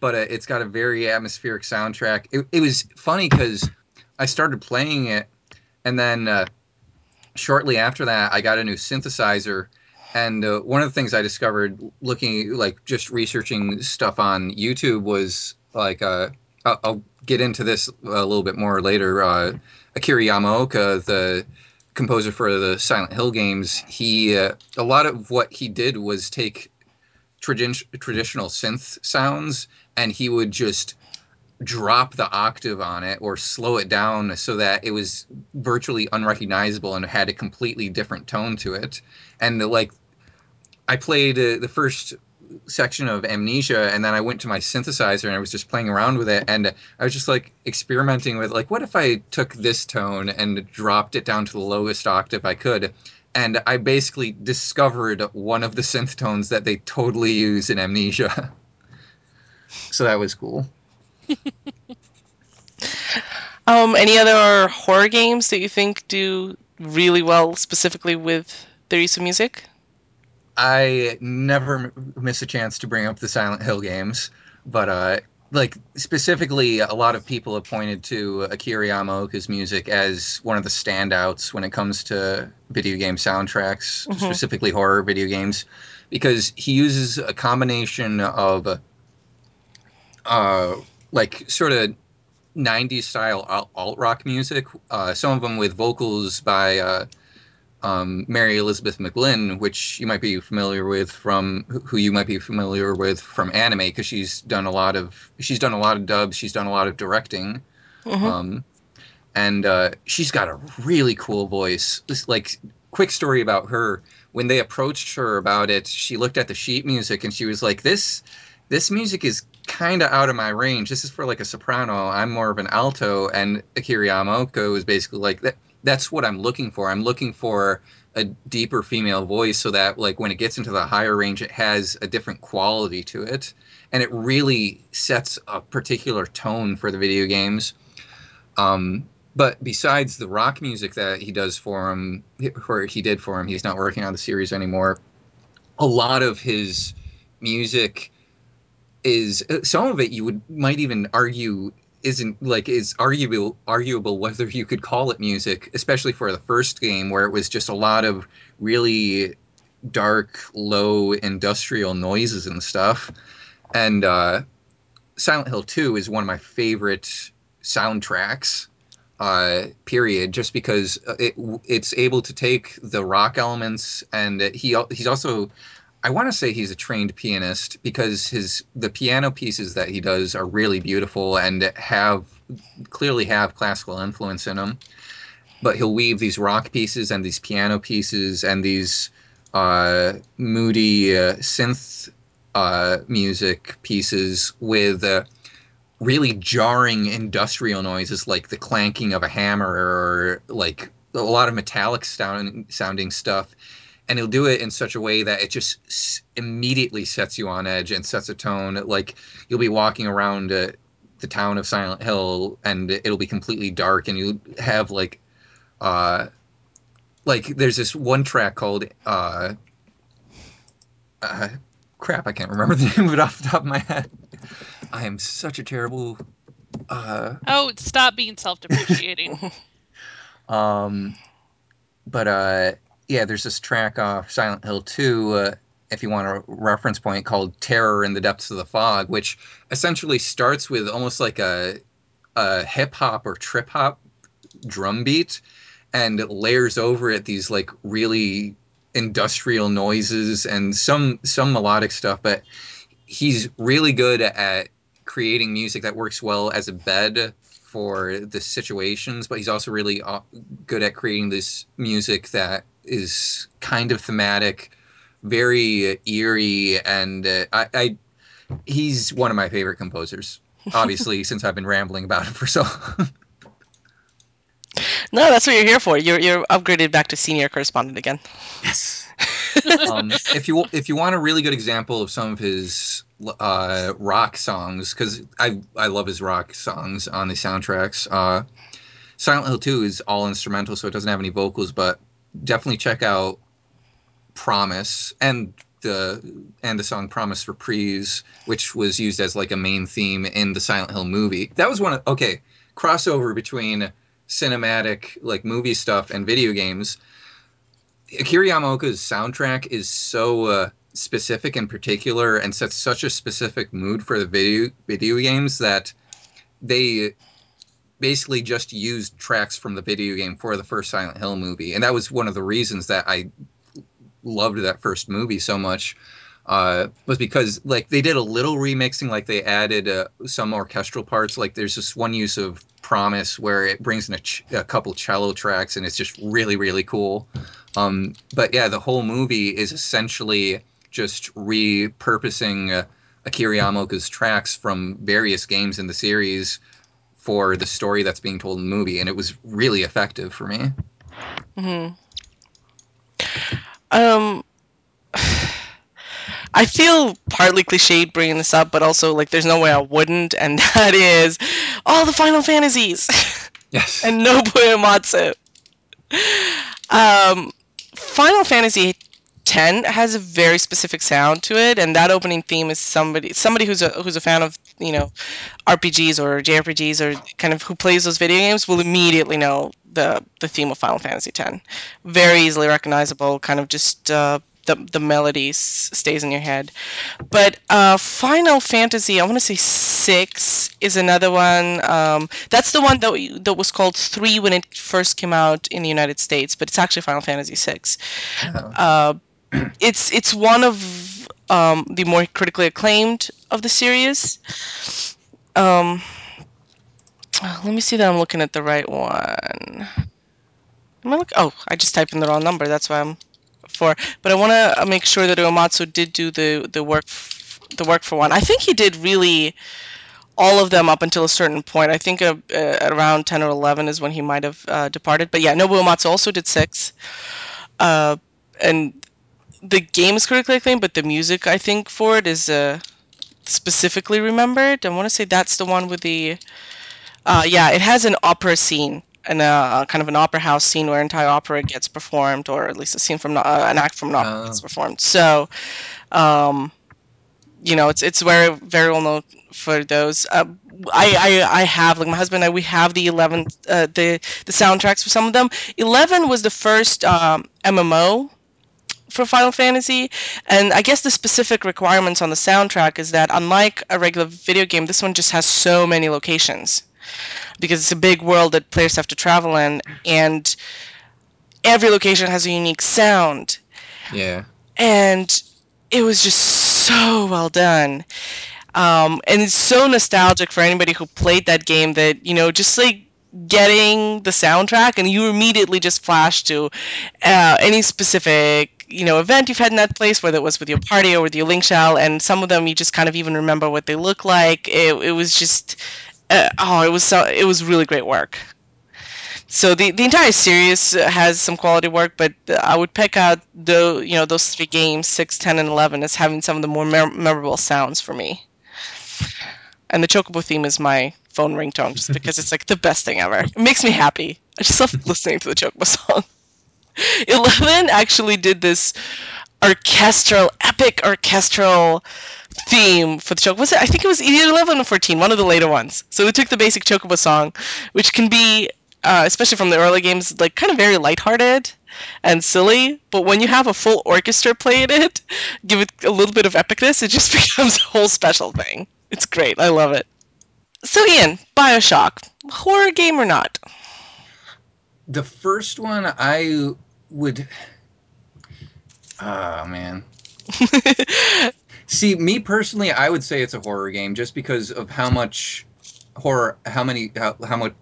but uh, it's got a very atmospheric soundtrack. It, it was funny because I started playing it, and then uh, shortly after that, I got a new synthesizer. And uh, one of the things I discovered looking, like just researching stuff on YouTube, was like, uh, I'll, get into this a little bit more later. Uh, Akira Yamaoka, the composer for the Silent Hill games, he uh, a lot of what he did was take tradi- traditional synth sounds and he would just drop the octave on it or slow it down so that it was virtually unrecognizable and had a completely different tone to it. And uh, like I played uh, the first section of Amnesia and then I went to my synthesizer and I was just playing around with it and I was just like experimenting with like what if I took this tone and dropped it down to the lowest octave I could and I basically discovered one of the synth tones that they totally use in Amnesia. so that was cool. Um, any other horror games that you think do really well, specifically with their use of music? I never m- miss a chance to bring up the Silent Hill games, but uh, like specifically, a lot of people have pointed to Akira Yamaoka's music as one of the standouts when it comes to video game soundtracks, Mhm. specifically horror video games, because he uses a combination of uh, like sort of 90s style alt rock music, uh, some of them with vocals by uh, um, Mary Elizabeth McGlynn, which you might be familiar with from who you might be familiar with from anime because she's done a lot of she's done a lot of dubs, she's done a lot of directing, Mhm. um, and uh, she's got a really cool voice. This like quick story about her. When they approached her about it, she looked at the sheet music and she was like, "This this music is kind of out of my range. This is for like a soprano. I'm more of an alto." And Akira Yamaoka was basically like that. That's what I'm looking for. I'm looking for a deeper female voice so that like when it gets into the higher range, it has a different quality to it, and it really sets a particular tone for the video games. Um, but besides the rock music that he does for him, or he did for him, he's not working on the series anymore. A lot of his music is some of it you would might even argue isn't like is arguable arguable whether you could call it music, especially for the first game where it was just a lot of really dark, low industrial noises and stuff. And uh, Silent Hill 2 is one of my favorite soundtracks. Uh, period. Just because uh, it it's able to take the rock elements, and he he's also, I want to say he's a trained pianist because his the piano pieces that he does are really beautiful and have clearly have classical influence in them. But he'll weave these rock pieces and these piano pieces and these uh, moody uh, synth uh, music pieces with uh, really jarring industrial noises like the clanking of a hammer or like a lot of metallic sound, sounding stuff. And he'll do it in such a way that it just s- immediately sets you on edge and sets a tone. Like you'll be walking around uh, the town of Silent Hill and it'll be completely dark and you have like uh like there's this one track called uh, uh crap, I can't remember the name of it off the top of my head. I am such a terrible uh Oh, stop being self-depreciating. um but uh yeah, there's this track off Silent Hill 2 uh, if you want a reference point called Terror in the Depths of the Fog, which essentially starts with almost like a a hip hop or trip hop drum beat and layers over it these like really industrial noises and some some melodic stuff but he's really good at creating music that works well as a bed for the situations but he's also really uh, good at creating this music that is kind of thematic very uh, eerie and uh, I, I he's one of my favorite composers obviously since i've been rambling about it for so long No, that's what you're here for. You're you're upgraded back to senior correspondent again. Yes. um, if you if you want a really good example of some of his uh, rock songs, because I I love his rock songs on the soundtracks. Uh, Silent Hill Two is all instrumental, so it doesn't have any vocals, but definitely check out Promise and the and the song Promise Reprise, which was used as like a main theme in the Silent Hill movie. That was one of okay crossover between cinematic like movie stuff and video games. Akira Yamaoka's soundtrack is so uh, specific and particular and sets such a specific mood for the video video games that they basically just used tracks from the video game for the first Silent Hill movie, and that was one of the reasons that I loved that first movie so much. Uh, was because like they did a little remixing, like they added uh, some orchestral parts. Like there's this one use of Promise where it brings in a, ch- a couple cello tracks, and it's just really really cool. Um, but yeah, the whole movie is essentially just repurposing uh, Akira Yamaoka's tracks from various games in the series for the story that's being told in the movie, and it was really effective for me. hmm Um, I feel partly cliched bringing this up, but also like there's no way I wouldn't, and that is all the Final Fantasies Yes. and Nobuo Uematsu. Um, Final Fantasy X has a very specific sound to it, and that opening theme is somebody somebody who's a who's a fan of you know RPGs or JRPGs or kind of who plays those video games will immediately know the the theme of Final Fantasy 10 Very easily recognizable, kind of just uh, the the melody s- stays in your head. But uh, Final Fantasy, I want to say six is another one. Um, that's the one that we, that was called three when it first came out in the United States, but it's actually Final Fantasy six. Oh. Uh, it's it's one of um, the more critically acclaimed of the series. Um, let me see that I'm looking at the right one. Am I look? Oh, I just typed in the wrong number. That's why I'm for. But I want to make sure that Uematsu did do the the work the work for one. I think he did really all of them up until a certain point. I think uh, uh, around ten or eleven is when he might have uh, departed. But yeah, Nobuo Uematsu also did six. Uh, and the game is critically acclaimed, but the music I think for it is uh, specifically remembered. I want to say that's the one with the. Uh, yeah, it has an opera scene and uh, kind of an opera house scene where an entire opera gets performed, or at least a scene from uh, an act from an opera gets Oh. performed. So, um, you know, it's it's very very well known for those. Uh, I, I I have like my husband and I we have the eleven uh, the the soundtracks for some of them. Eleven was the first um, MMO for Final Fantasy. And I guess the specific requirements on the soundtrack is that unlike a regular video game, this one just has so many locations because it's a big world that players have to travel in, and every location has a unique sound. Yeah. And it was just so well done. Um, and it's so nostalgic for anybody who played that game that, you know, just like getting the soundtrack and you immediately just flash to uh, any specific you know event you've had in that place whether it was with your party or with your link shell and some of them you just kind of even remember what they look like. It, it was just uh, oh it was so it was really great work. So the, the entire series has some quality work but i would pick out the you know those three games 6 10 and 11 as having some of the more mem- memorable sounds for me and the chocobo theme is my phone ringtone just because it's like the best thing ever. It makes me happy. I just love listening to the chocobo song. Eleven actually did this orchestral, epic orchestral theme for the chocobo. I think it was either eleven or fourteen, one of the later ones. So we took the basic chocobo song, which can be, uh, especially from the early games, like kind of very lighthearted and silly. But when you have a full orchestra playing it, give it a little bit of epicness, it just becomes a whole special thing. It's great. I love it. So Ian, Bioshock, horror game or not? The first one I would. Oh man. See, me personally, I would say it's a horror game just because of how much horror, how many, how, how much.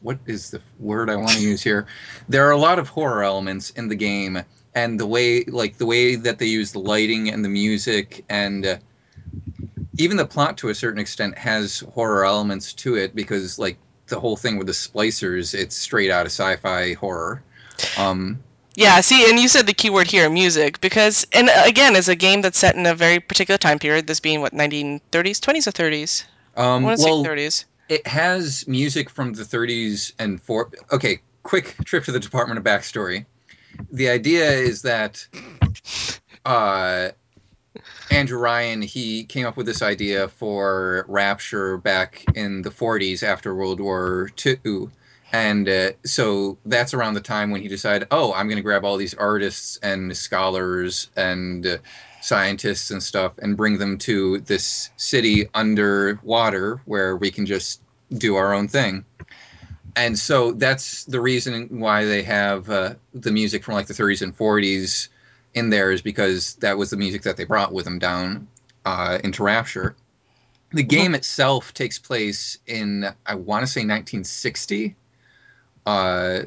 What is the word I want to use here? There are a lot of horror elements in the game, and the way, like the way that they use the lighting and the music, and uh, even the plot to a certain extent has horror elements to it because, like the whole thing with the splicers, it's straight out of sci-fi horror. Um, Yeah, see, and you said the keyword here, music, because, and again, as a game that's set in a very particular time period, this being what, 1930s, 20s or 30s? Um, to well, say 30s. it has music from the 30s and four. Okay, quick trip to the Department of Backstory. The idea is that uh, Andrew Ryan he came up with this idea for Rapture back in the 40s after World War II. And uh, so that's around the time when he decided, oh, I'm going to grab all these artists and scholars and uh, scientists and stuff and bring them to this city underwater where we can just do our own thing. And so that's the reason why they have uh, the music from like the 30s and 40s in there is because that was the music that they brought with them down uh, into Rapture. The game itself takes place in, I want to say 1960. Uh,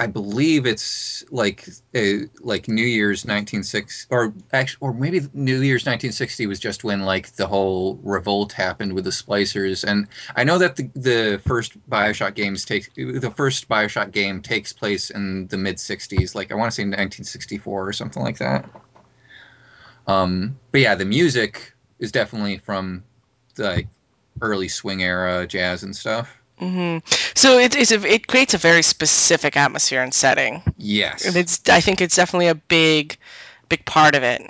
I believe it's like uh, like New Year's 1960, or actually, or maybe New Year's 1960 was just when like the whole revolt happened with the Splicers. And I know that the the first Bioshock games take the first Bioshock game takes place in the mid 60s, like I want to say 1964 or something like that. Um, but yeah, the music is definitely from the like, early swing era jazz and stuff. Hmm So it, it's a, it creates a very specific atmosphere and setting. Yes. And it's, I think it's definitely a big, big part of it.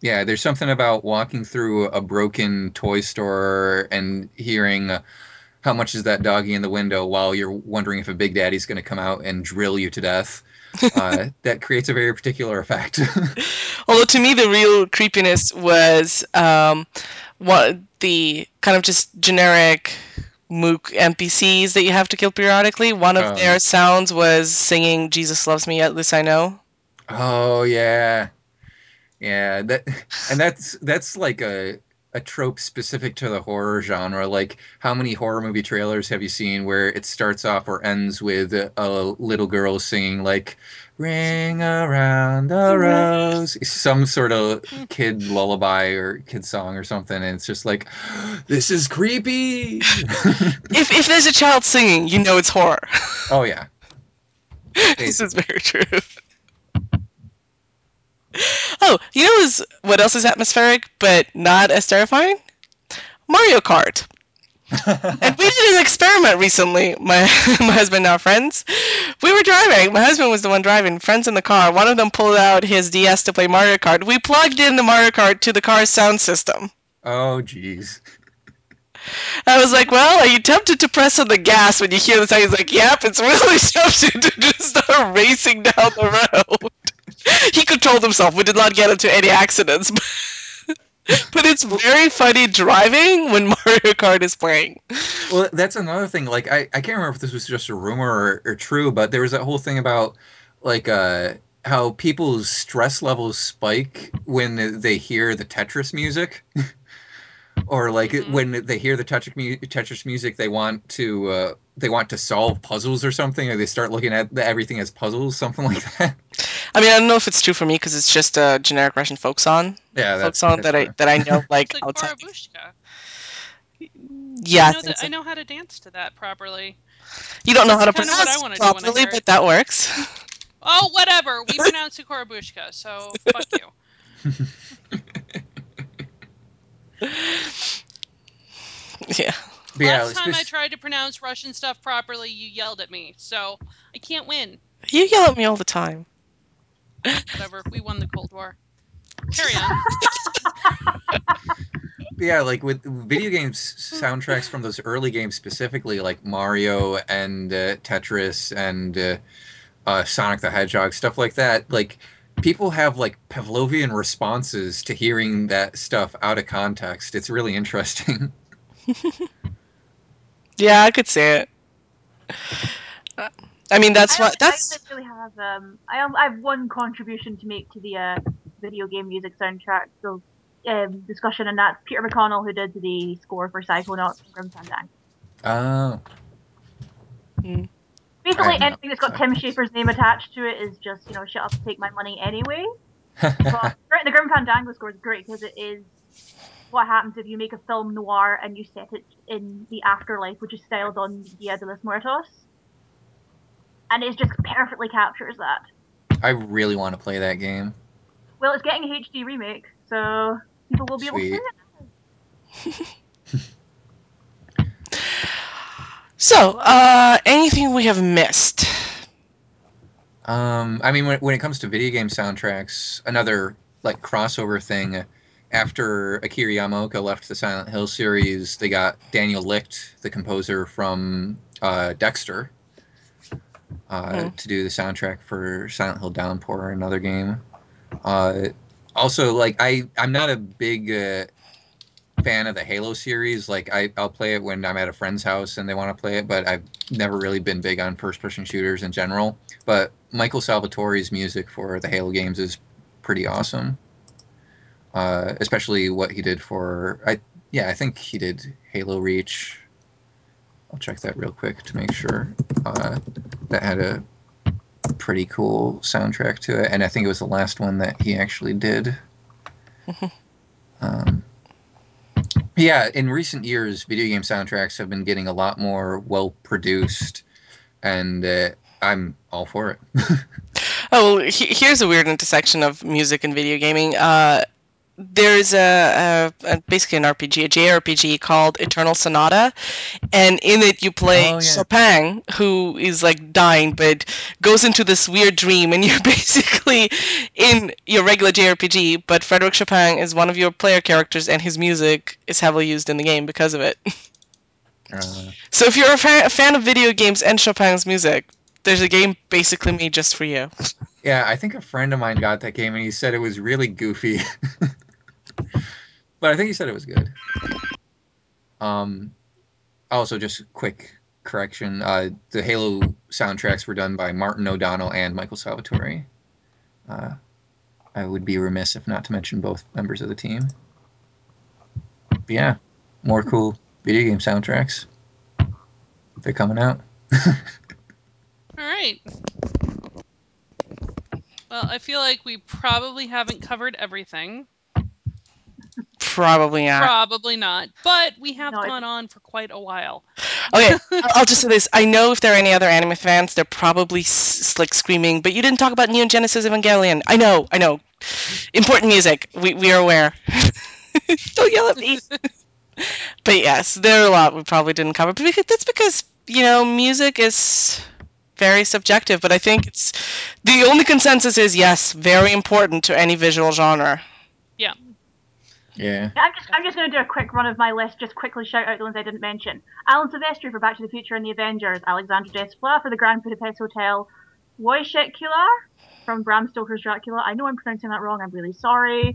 Yeah, there's something about walking through a broken toy store and hearing uh, how much is that doggy in the window while you're wondering if a Big Daddy's going to come out and drill you to death. Uh, that creates a very particular effect. Although to me, the real creepiness was um, what the kind of just generic Mook NPCs that you have to kill periodically. One of Oh. their sounds was singing "Jesus loves me." At least I know. oh yeah, yeah. That and that's that's like a a trope specific to the horror genre. Like, how many horror movie trailers have you seen where it starts off or ends with a, a little girl singing like "Ring around the rose," some sort of kid lullaby or kid song or something, and it's just like, this is creepy. If if there's a child singing, you know it's horror. oh yeah, this is very true. Oh, you know what else is atmospheric but not as terrifying? Mario Kart. And we did an experiment recently. My my husband and our friends. We were driving. My husband was the one driving. Friends in the car. One of them pulled out his DS to play Mario Kart. We plugged in the Mario Kart to the car's sound system. oh jeez. I was like, "Well, are you tempted to press on the gas when you hear the sound?" He's like, "Yep, it's really tempting to just start racing down the road." He controlled himself. We did not get into any accidents. But it's very funny driving when Mario Kart is playing. Well, that's another thing. Like, I, I can't remember if this was just a rumor or, or true, but there was that whole thing about like uh, how people's stress levels spike when they hear the Tetris music. or like Mhm. when they hear the Tetris, mu- Tetris music, they want to uh, they want to solve puzzles or something, or they start looking at everything as puzzles, something like that. I mean, I don't know if it's true for me because it's just a generic Russian folk song. Yeah, folk song that I that I know like It's like outside. Korobushka. Yeah, I I know, think that, so. I know how to dance to that properly. you don't know how to That's kinda what I pronounce wanna do when I properly, hear but that works. Oh, whatever. We pronounce it Korobushka, so fuck you. yeah. But yeah, Last time I tried to pronounce Russian stuff properly, you yelled at me, so I can't win. You yell at me all the time. Whatever. We won the Cold War. Carry on. yeah, like with video games soundtracks from those early games specifically, like Mario and uh, Tetris and uh, uh, Sonic the Hedgehog, stuff like that. Like people have like Pavlovian responses to hearing that stuff out of context. It's really interesting. Yeah, I could say it. I mean, that's I, what I literally have um I have, I have one contribution to make to the uh, video game music soundtrack so um, discussion and that's Peter McConnell who did the score for Psychonauts and Grim Fandango. Oh, Basically I have not anything that's got Tim Schafer's name attached to it is just you know shut up and take my money anyway. But the Grim Fandango score is great because it is what happens if you make a film noir and you set it in the afterlife, which is styled on Dia de los Muertos. And it just perfectly captures that. I really want to play that game. Well, it's getting a HD remake, so people will be able to Sweet. play it. So, uh, anything we have missed? Um, I mean, when, when it comes to video game soundtracks, another like crossover thing. After Akira Yamaoka left the Silent Hill series, they got Daniel Licht, the composer from uh, Dexter, uh, Hmm. to do the soundtrack for Silent Hill Downpour, another game. Uh, also, like I, I'm not a big uh, fan of the Halo series. Like I, I'll play it when I'm at a friend's house and they want to play it, but I've never really been big on first-person shooters in general. But Michael Salvatori's music for the Halo games is pretty awesome. Uh, especially what he did for I yeah I think he did Halo Reach. I'll check that real quick to make sure. Uh, that had a pretty cool soundtrack to it, and I think it was the last one that he actually did. um, yeah, in recent years, video game soundtracks have been getting a lot more well produced, and uh, I'm all for it. Oh, well, he- here's a weird intersection of music and video gaming. Uh, there's a, a, a basically an RPG, a JRPG called Eternal Sonata, and in it you play Oh, yeah. Chopin, who is like dying, but goes into this weird dream, and you're basically in your regular JRPG, but Frederick Chopin is one of your player characters, and his music is heavily used in the game because of it. Uh, So if you're a, fa- a fan of video games and Chopin's music, there's a game basically made just for you. yeah, I think a friend of mine got that game, and he said it was really goofy, but I think he said it was good. Um, also, just quick correction: uh, the Halo soundtracks were done by Martin O'Donnell and Michael Salvatori. Uh, I would be remiss if not to mention both members of the team. But yeah, more cool video game soundtracks. They're coming out. All right. Well, I feel like we probably haven't covered everything. Probably not. Probably not. But we have No, it's- gone on for quite a while. Okay, I'll I'll just say this. I know if there are any other anime fans, they're probably s- like screaming, but you didn't talk about Neon Genesis Evangelion. I know, I know. Important music. We, we are aware. Don't yell at me. But yes, there are a lot we probably didn't cover. But that's because, you know, music is very subjective, but I think it's the only consensus is yes, very important to any visual genre. Yeah. Yeah. I'm just I'm just going to do a quick run of my list, just quickly shout out the ones I didn't mention. Alan Silvestri for Back to the Future and the Avengers, Alexandre Desplat for the Grand Budapest Hotel, Wojciech Kilar from Bram Stoker's Dracula. I know I'm pronouncing that wrong. I'm really sorry.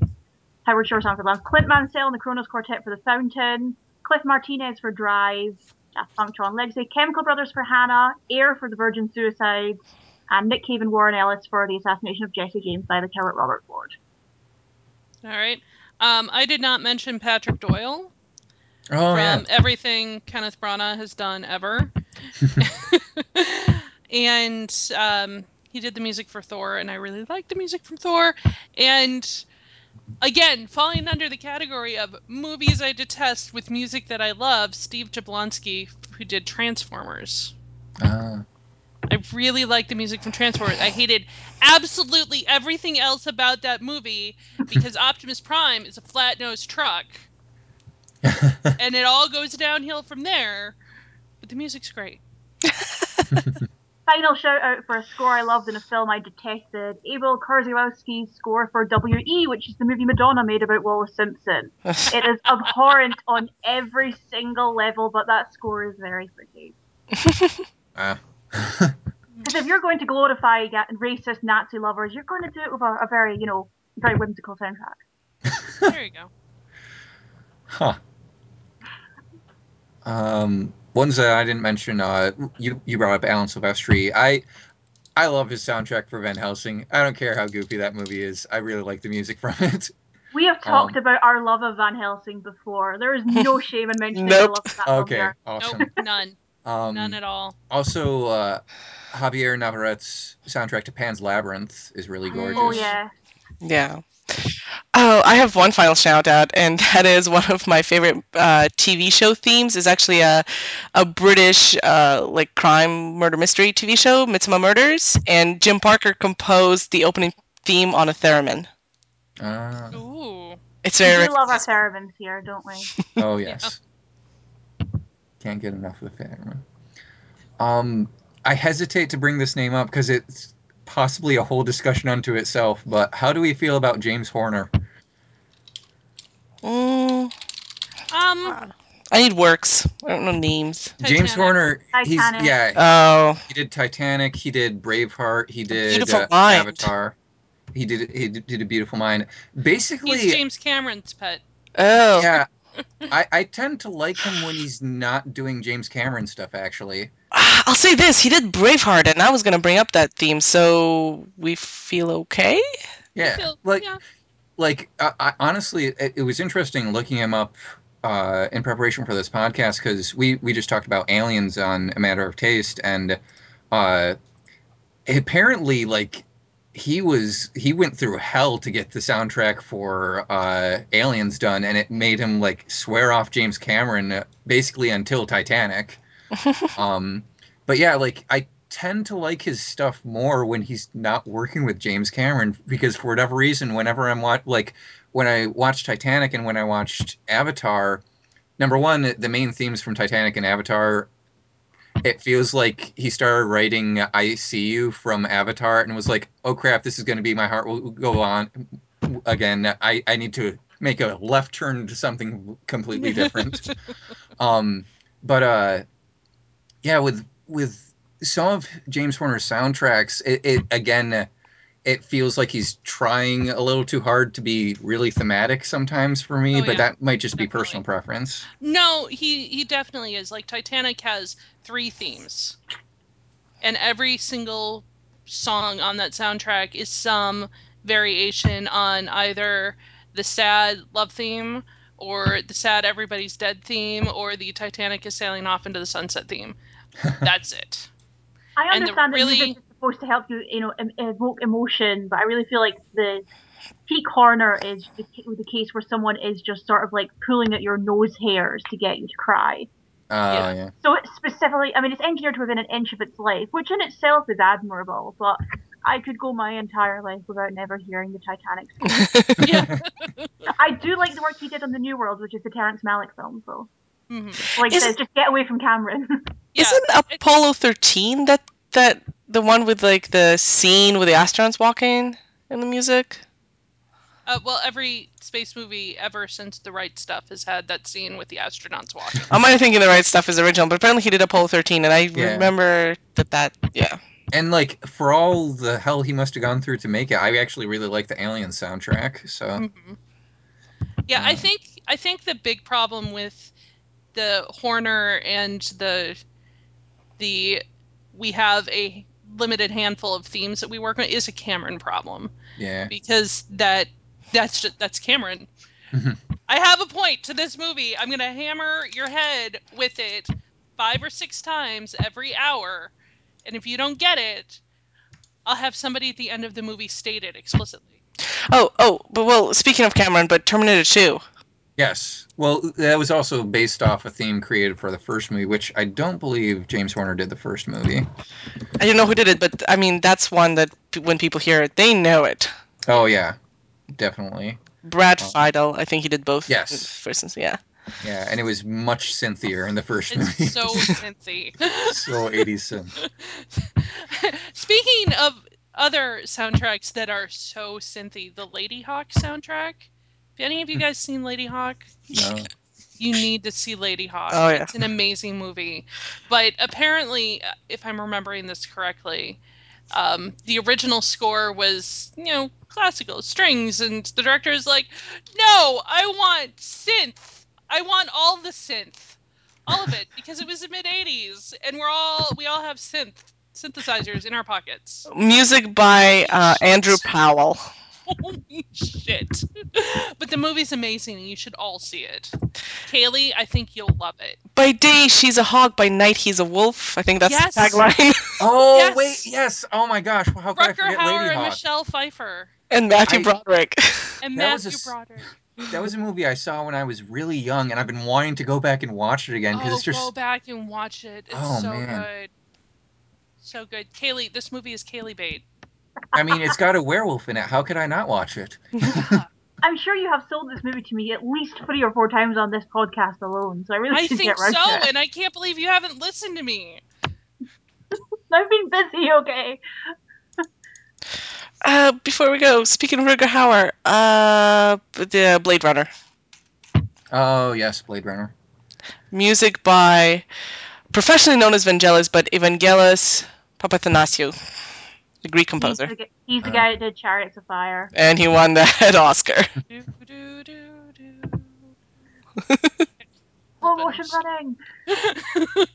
Howard Shore song for Love. Clint Mansell and the Kronos Quartet for The Fountain. Cliff Martinez for Drive. Daft Punk, Tron Legacy. Chemical Brothers for Hannah. Air for The Virgin Suicides. And Nick Cave and Warren Ellis for The Assassination of Jesse James by the killer Robert Ford. All right. Um, I did not mention Patrick Doyle Oh from yeah. everything Kenneth Branagh has done ever. and um, he did the music for Thor, and I really like the music from Thor. And again, falling under the category of movies I detest with music that I love, Steve Jablonsky, who did Transformers. Ah. I really like the music from Transformers. I hated absolutely everything else about that movie because Optimus Prime is a flat nosed truck and it all goes downhill from there. But the music's great. Final shout out for a score I loved in a film I detested. Abel Korzeniowski's score for W.E., which is the movie Madonna made about Wallis Simpson. It is abhorrent on every single level, but that score is very pretty. Because if you're going to glorify racist Nazi lovers, you're going to do it with a, a very, you know, very whimsical soundtrack. There you go. Huh. Um, ones that I didn't mention. Uh, you you brought up Alan Silvestri. I I love his soundtrack for Van Helsing. I don't care how goofy that movie is. I really like the music from it. We have talked Um, about our love of Van Helsing before. There is no shame in mentioning Nope. our love of that film Okay, awesome. Nope, none. Um, None at all. also, uh, Javier Navarrete's soundtrack to Pan's Labyrinth is really gorgeous. Oh yeah. Yeah. Oh, I have one final shout out, and that is one of my favorite uh, TV show themes. is actually a a British uh, like crime murder mystery TV show, Midsomer Murders, and Jim Parker composed the opening theme on a theremin. Ah, Ooh. It's We very do love our theremins here, don't we? oh yes. Can't get enough of the Theremin. Um, I hesitate to bring this name up because it's possibly a whole discussion unto itself. But how do we feel about James Horner? Mm, Um, I need works. I don't know names. James Titanic. Horner, he's Titanic. yeah, Oh, he did Titanic, he did Braveheart, he did uh, Avatar. He did he did did a beautiful mind. Basically, he's James Cameron's pet. oh. yeah. I, I tend to like him when he's not doing James Cameron stuff. Actually, Ah, I'll say this: he did Braveheart, and I was gonna bring up that theme. So we feel okay. yeah, Feel- like yeah. like I, I, honestly, it, it was interesting looking him up uh, in preparation for this podcast because we we just talked about aliens on a matter of taste, and uh, apparently, like he was he went through hell to get the soundtrack for uh, Aliens done, and it made him like swear off James Cameron uh, basically until Titanic. um, but yeah, like I tend to like his stuff more when he's not working with James Cameron because for whatever reason, whenever I'm watch like when I watched Titanic and when I watched Avatar, number one, the main themes from Titanic and Avatar. It feels like he started writing "I See You" from Avatar and was like, "Oh crap, this is going to be my heart will go on again. I, I need to make a left turn to something completely different." um, but uh, yeah, with with some of James Horner's soundtracks, it, it again, it feels like he's trying a little too hard to be really thematic sometimes for me, Oh, but yeah, that might just be personal preference. No, he he definitely is. Like Titanic has three themes. And every single song on that soundtrack is some variation on either the sad love theme or the sad everybody's dead theme or the Titanic is sailing off into the sunset theme. That's it. I And the understand that really- music is supposed to help you, you know, em- evoke emotion, but I really feel like the peak Horner is the, the case where someone is just sort of like pulling at your nose hairs to get you to cry. Oh Yeah. yeah. So it's specifically, I mean, it's engineered within an inch of its life, which in itself is admirable, but I could go my entire life without never hearing the Titanic score. I do like the work he did on The New World, which is the Terrence Malick film, so. Mhm. Like Is- said, just get away from Cameron. Yeah. Isn't Apollo 13 that that the one with like the scene with the astronauts walking in the music? Uh, well, every space movie ever since The Right Stuff has had that scene with the astronauts walking. I might be thinking the right stuff is original, but apparently he did Apollo 13, and I Yeah. remember that that yeah. and like for all the hell he must have gone through to make it, I actually really like the Alien soundtrack. So Mhm. Yeah, I Uh, think I think the big problem with the Horner and the the we have a limited handful of themes that we work on is a Cameron problem yeah, because that that's just that's Cameron. Mhm. I have a point to this movie. I'm gonna hammer your head with it five or six times every hour, and if you don't get it, I'll have somebody at the end of the movie state it explicitly. Oh, oh, but well, speaking of Cameron, but Terminator 2. Yes. Well, that was also based off a theme created for the first movie, which I don't believe James Horner did the first movie. I don't know who did it, but I mean, that's one that when people hear it, they know it. Oh yeah, definitely. Brad um, Oh. Fiedel, I think he did both. Yes. First, and- yeah. Yeah, and it was much synthier in the first movie. It's so synthy. so 80s synth. Speaking of other soundtracks that are so synthy, the Ladyhawke soundtrack. Have any of you guys seen Ladyhawke? No. You need to see Ladyhawke. Oh, yeah. It's an amazing movie. But apparently, uh, if I'm remembering this correctly, um, the original score was, you know, classical strings, and the director is like, no, I want synth. I want all the synth. All of it, because it was the mid 80s, and we're all, we all have synth synthesizers in our pockets. Music by uh, Andrew Powell. Holy shit. But the movie's amazing and you should all see it. Kaylee, I think you'll love it. By day, she's a hog. By night, he's a wolf. I think that's Yes. the tagline. Oh Yes. wait, yes. Oh my gosh, how could I Rutger forget Hauer Lady and Hawk? Michelle Pfeiffer. and Matthew I- Broderick. And That was a Matthew Broderick. That was a movie I saw when I was really young, and I've been wanting to go back and watch it again because Oh, it's just go back and watch it. It's Oh, so man. good. So good. Kaylee, this movie is Kaylee bait. I mean, it's got a werewolf in it. How could I not watch it? Yeah. I'm sure you have sold this movie to me at least three or four times on this podcast alone, so I really I should think get right so, to it. and I can't believe you haven't listened to me. I've been busy, okay? Uh, before we go, speaking of Rutger Hauer, uh, the Blade Runner. Oh yes, Blade Runner. Music by professionally known as Vangelis, but Evangelos Papathanassiou, the Greek He's composer. the, g- he's the Uh. guy that did Chariots of Fire. And he won that Oscar. Do, do, do, do. Slow motion running. I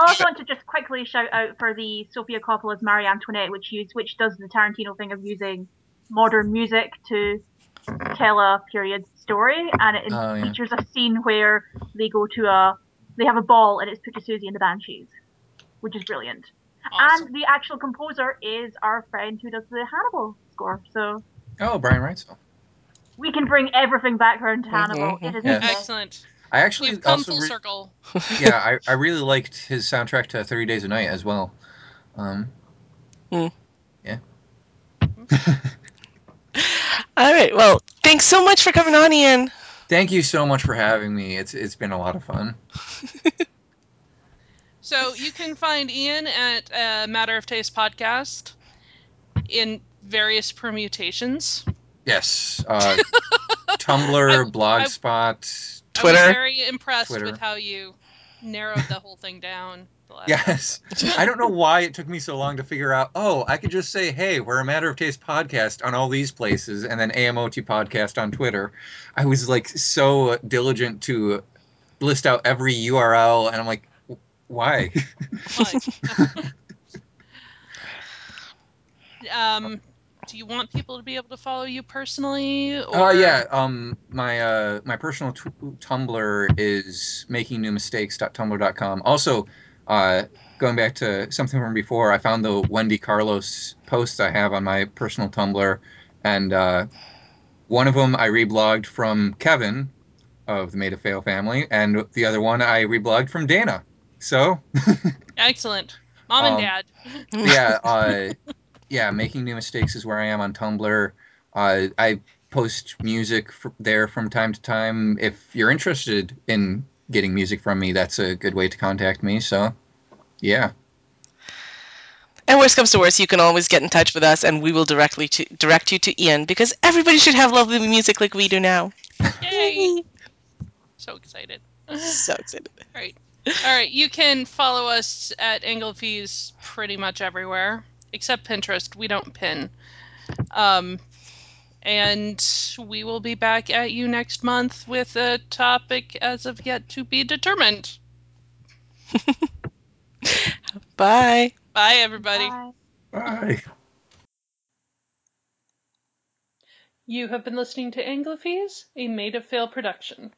also want to just quickly shout out for the Sofia Coppola's Marie Antoinette, which use which does the Tarantino thing of using modern music to tell a period story, and it Oh, yeah. features a scene where they go to a they have a ball and it's Pucci Siouxsie and the Banshees, which is brilliant. Awesome. And the actual composer is our friend who does the Hannibal score, so Oh, Brian Reitzell. we can bring everything back around to Hannibal. Mhm, It is yes. Excellent. I actually You've come also full re- circle. yeah, I, I really liked his soundtrack to Thirty Days a Night as well. Um, Yeah. All right. Well, thanks so much for coming on, Ian. thank you so much for having me. It's it's been a lot of fun. So you can find Ian at uh, Matter of Taste podcast in various permutations. Yes, uh, Tumblr, Blogspot. I Twitter. was very impressed Twitter. with how you narrowed the whole thing down. Yes, I don't know why it took me so long to figure out. Oh, I could just say, "Hey, we're a Matter of Taste podcast on all these places," and then AMOT podcast on Twitter. I was like so diligent to list out every URL, and I'm like, why? But, um, do you want people to be able to follow you personally? Or... Oh yeah, um, my uh, my personal t- Tumblr is makingnewmistakes.tumblr.com. Also, uh, going back to something from before, I found the Wendy Carlos posts I have on my personal Tumblr, and uh, one of them I reblogged from Kevin of the Made of Fail family, and the other one I reblogged from Dana. So Excellent. Mom and Um, dad. yeah, uh, yeah, making new mistakes is where I am on Tumblr. Uh, I post music f- there from time to time. If you're interested in getting music from me, that's a good way to contact me. So, yeah, And worst comes to worst, you can always get in touch with us, and we will directly to, direct you to Ian because everybody should have lovely music like we do now. Yay! So excited. So excited. Right. All right, you can follow us at Anglofees pretty much everywhere except Pinterest. We don't pin. Um, and we will be back at you next month with a topic as of yet to be determined. Bye. Bye, everybody. Bye. Bye. You have been listening to Anglophies, a Made of Fail production.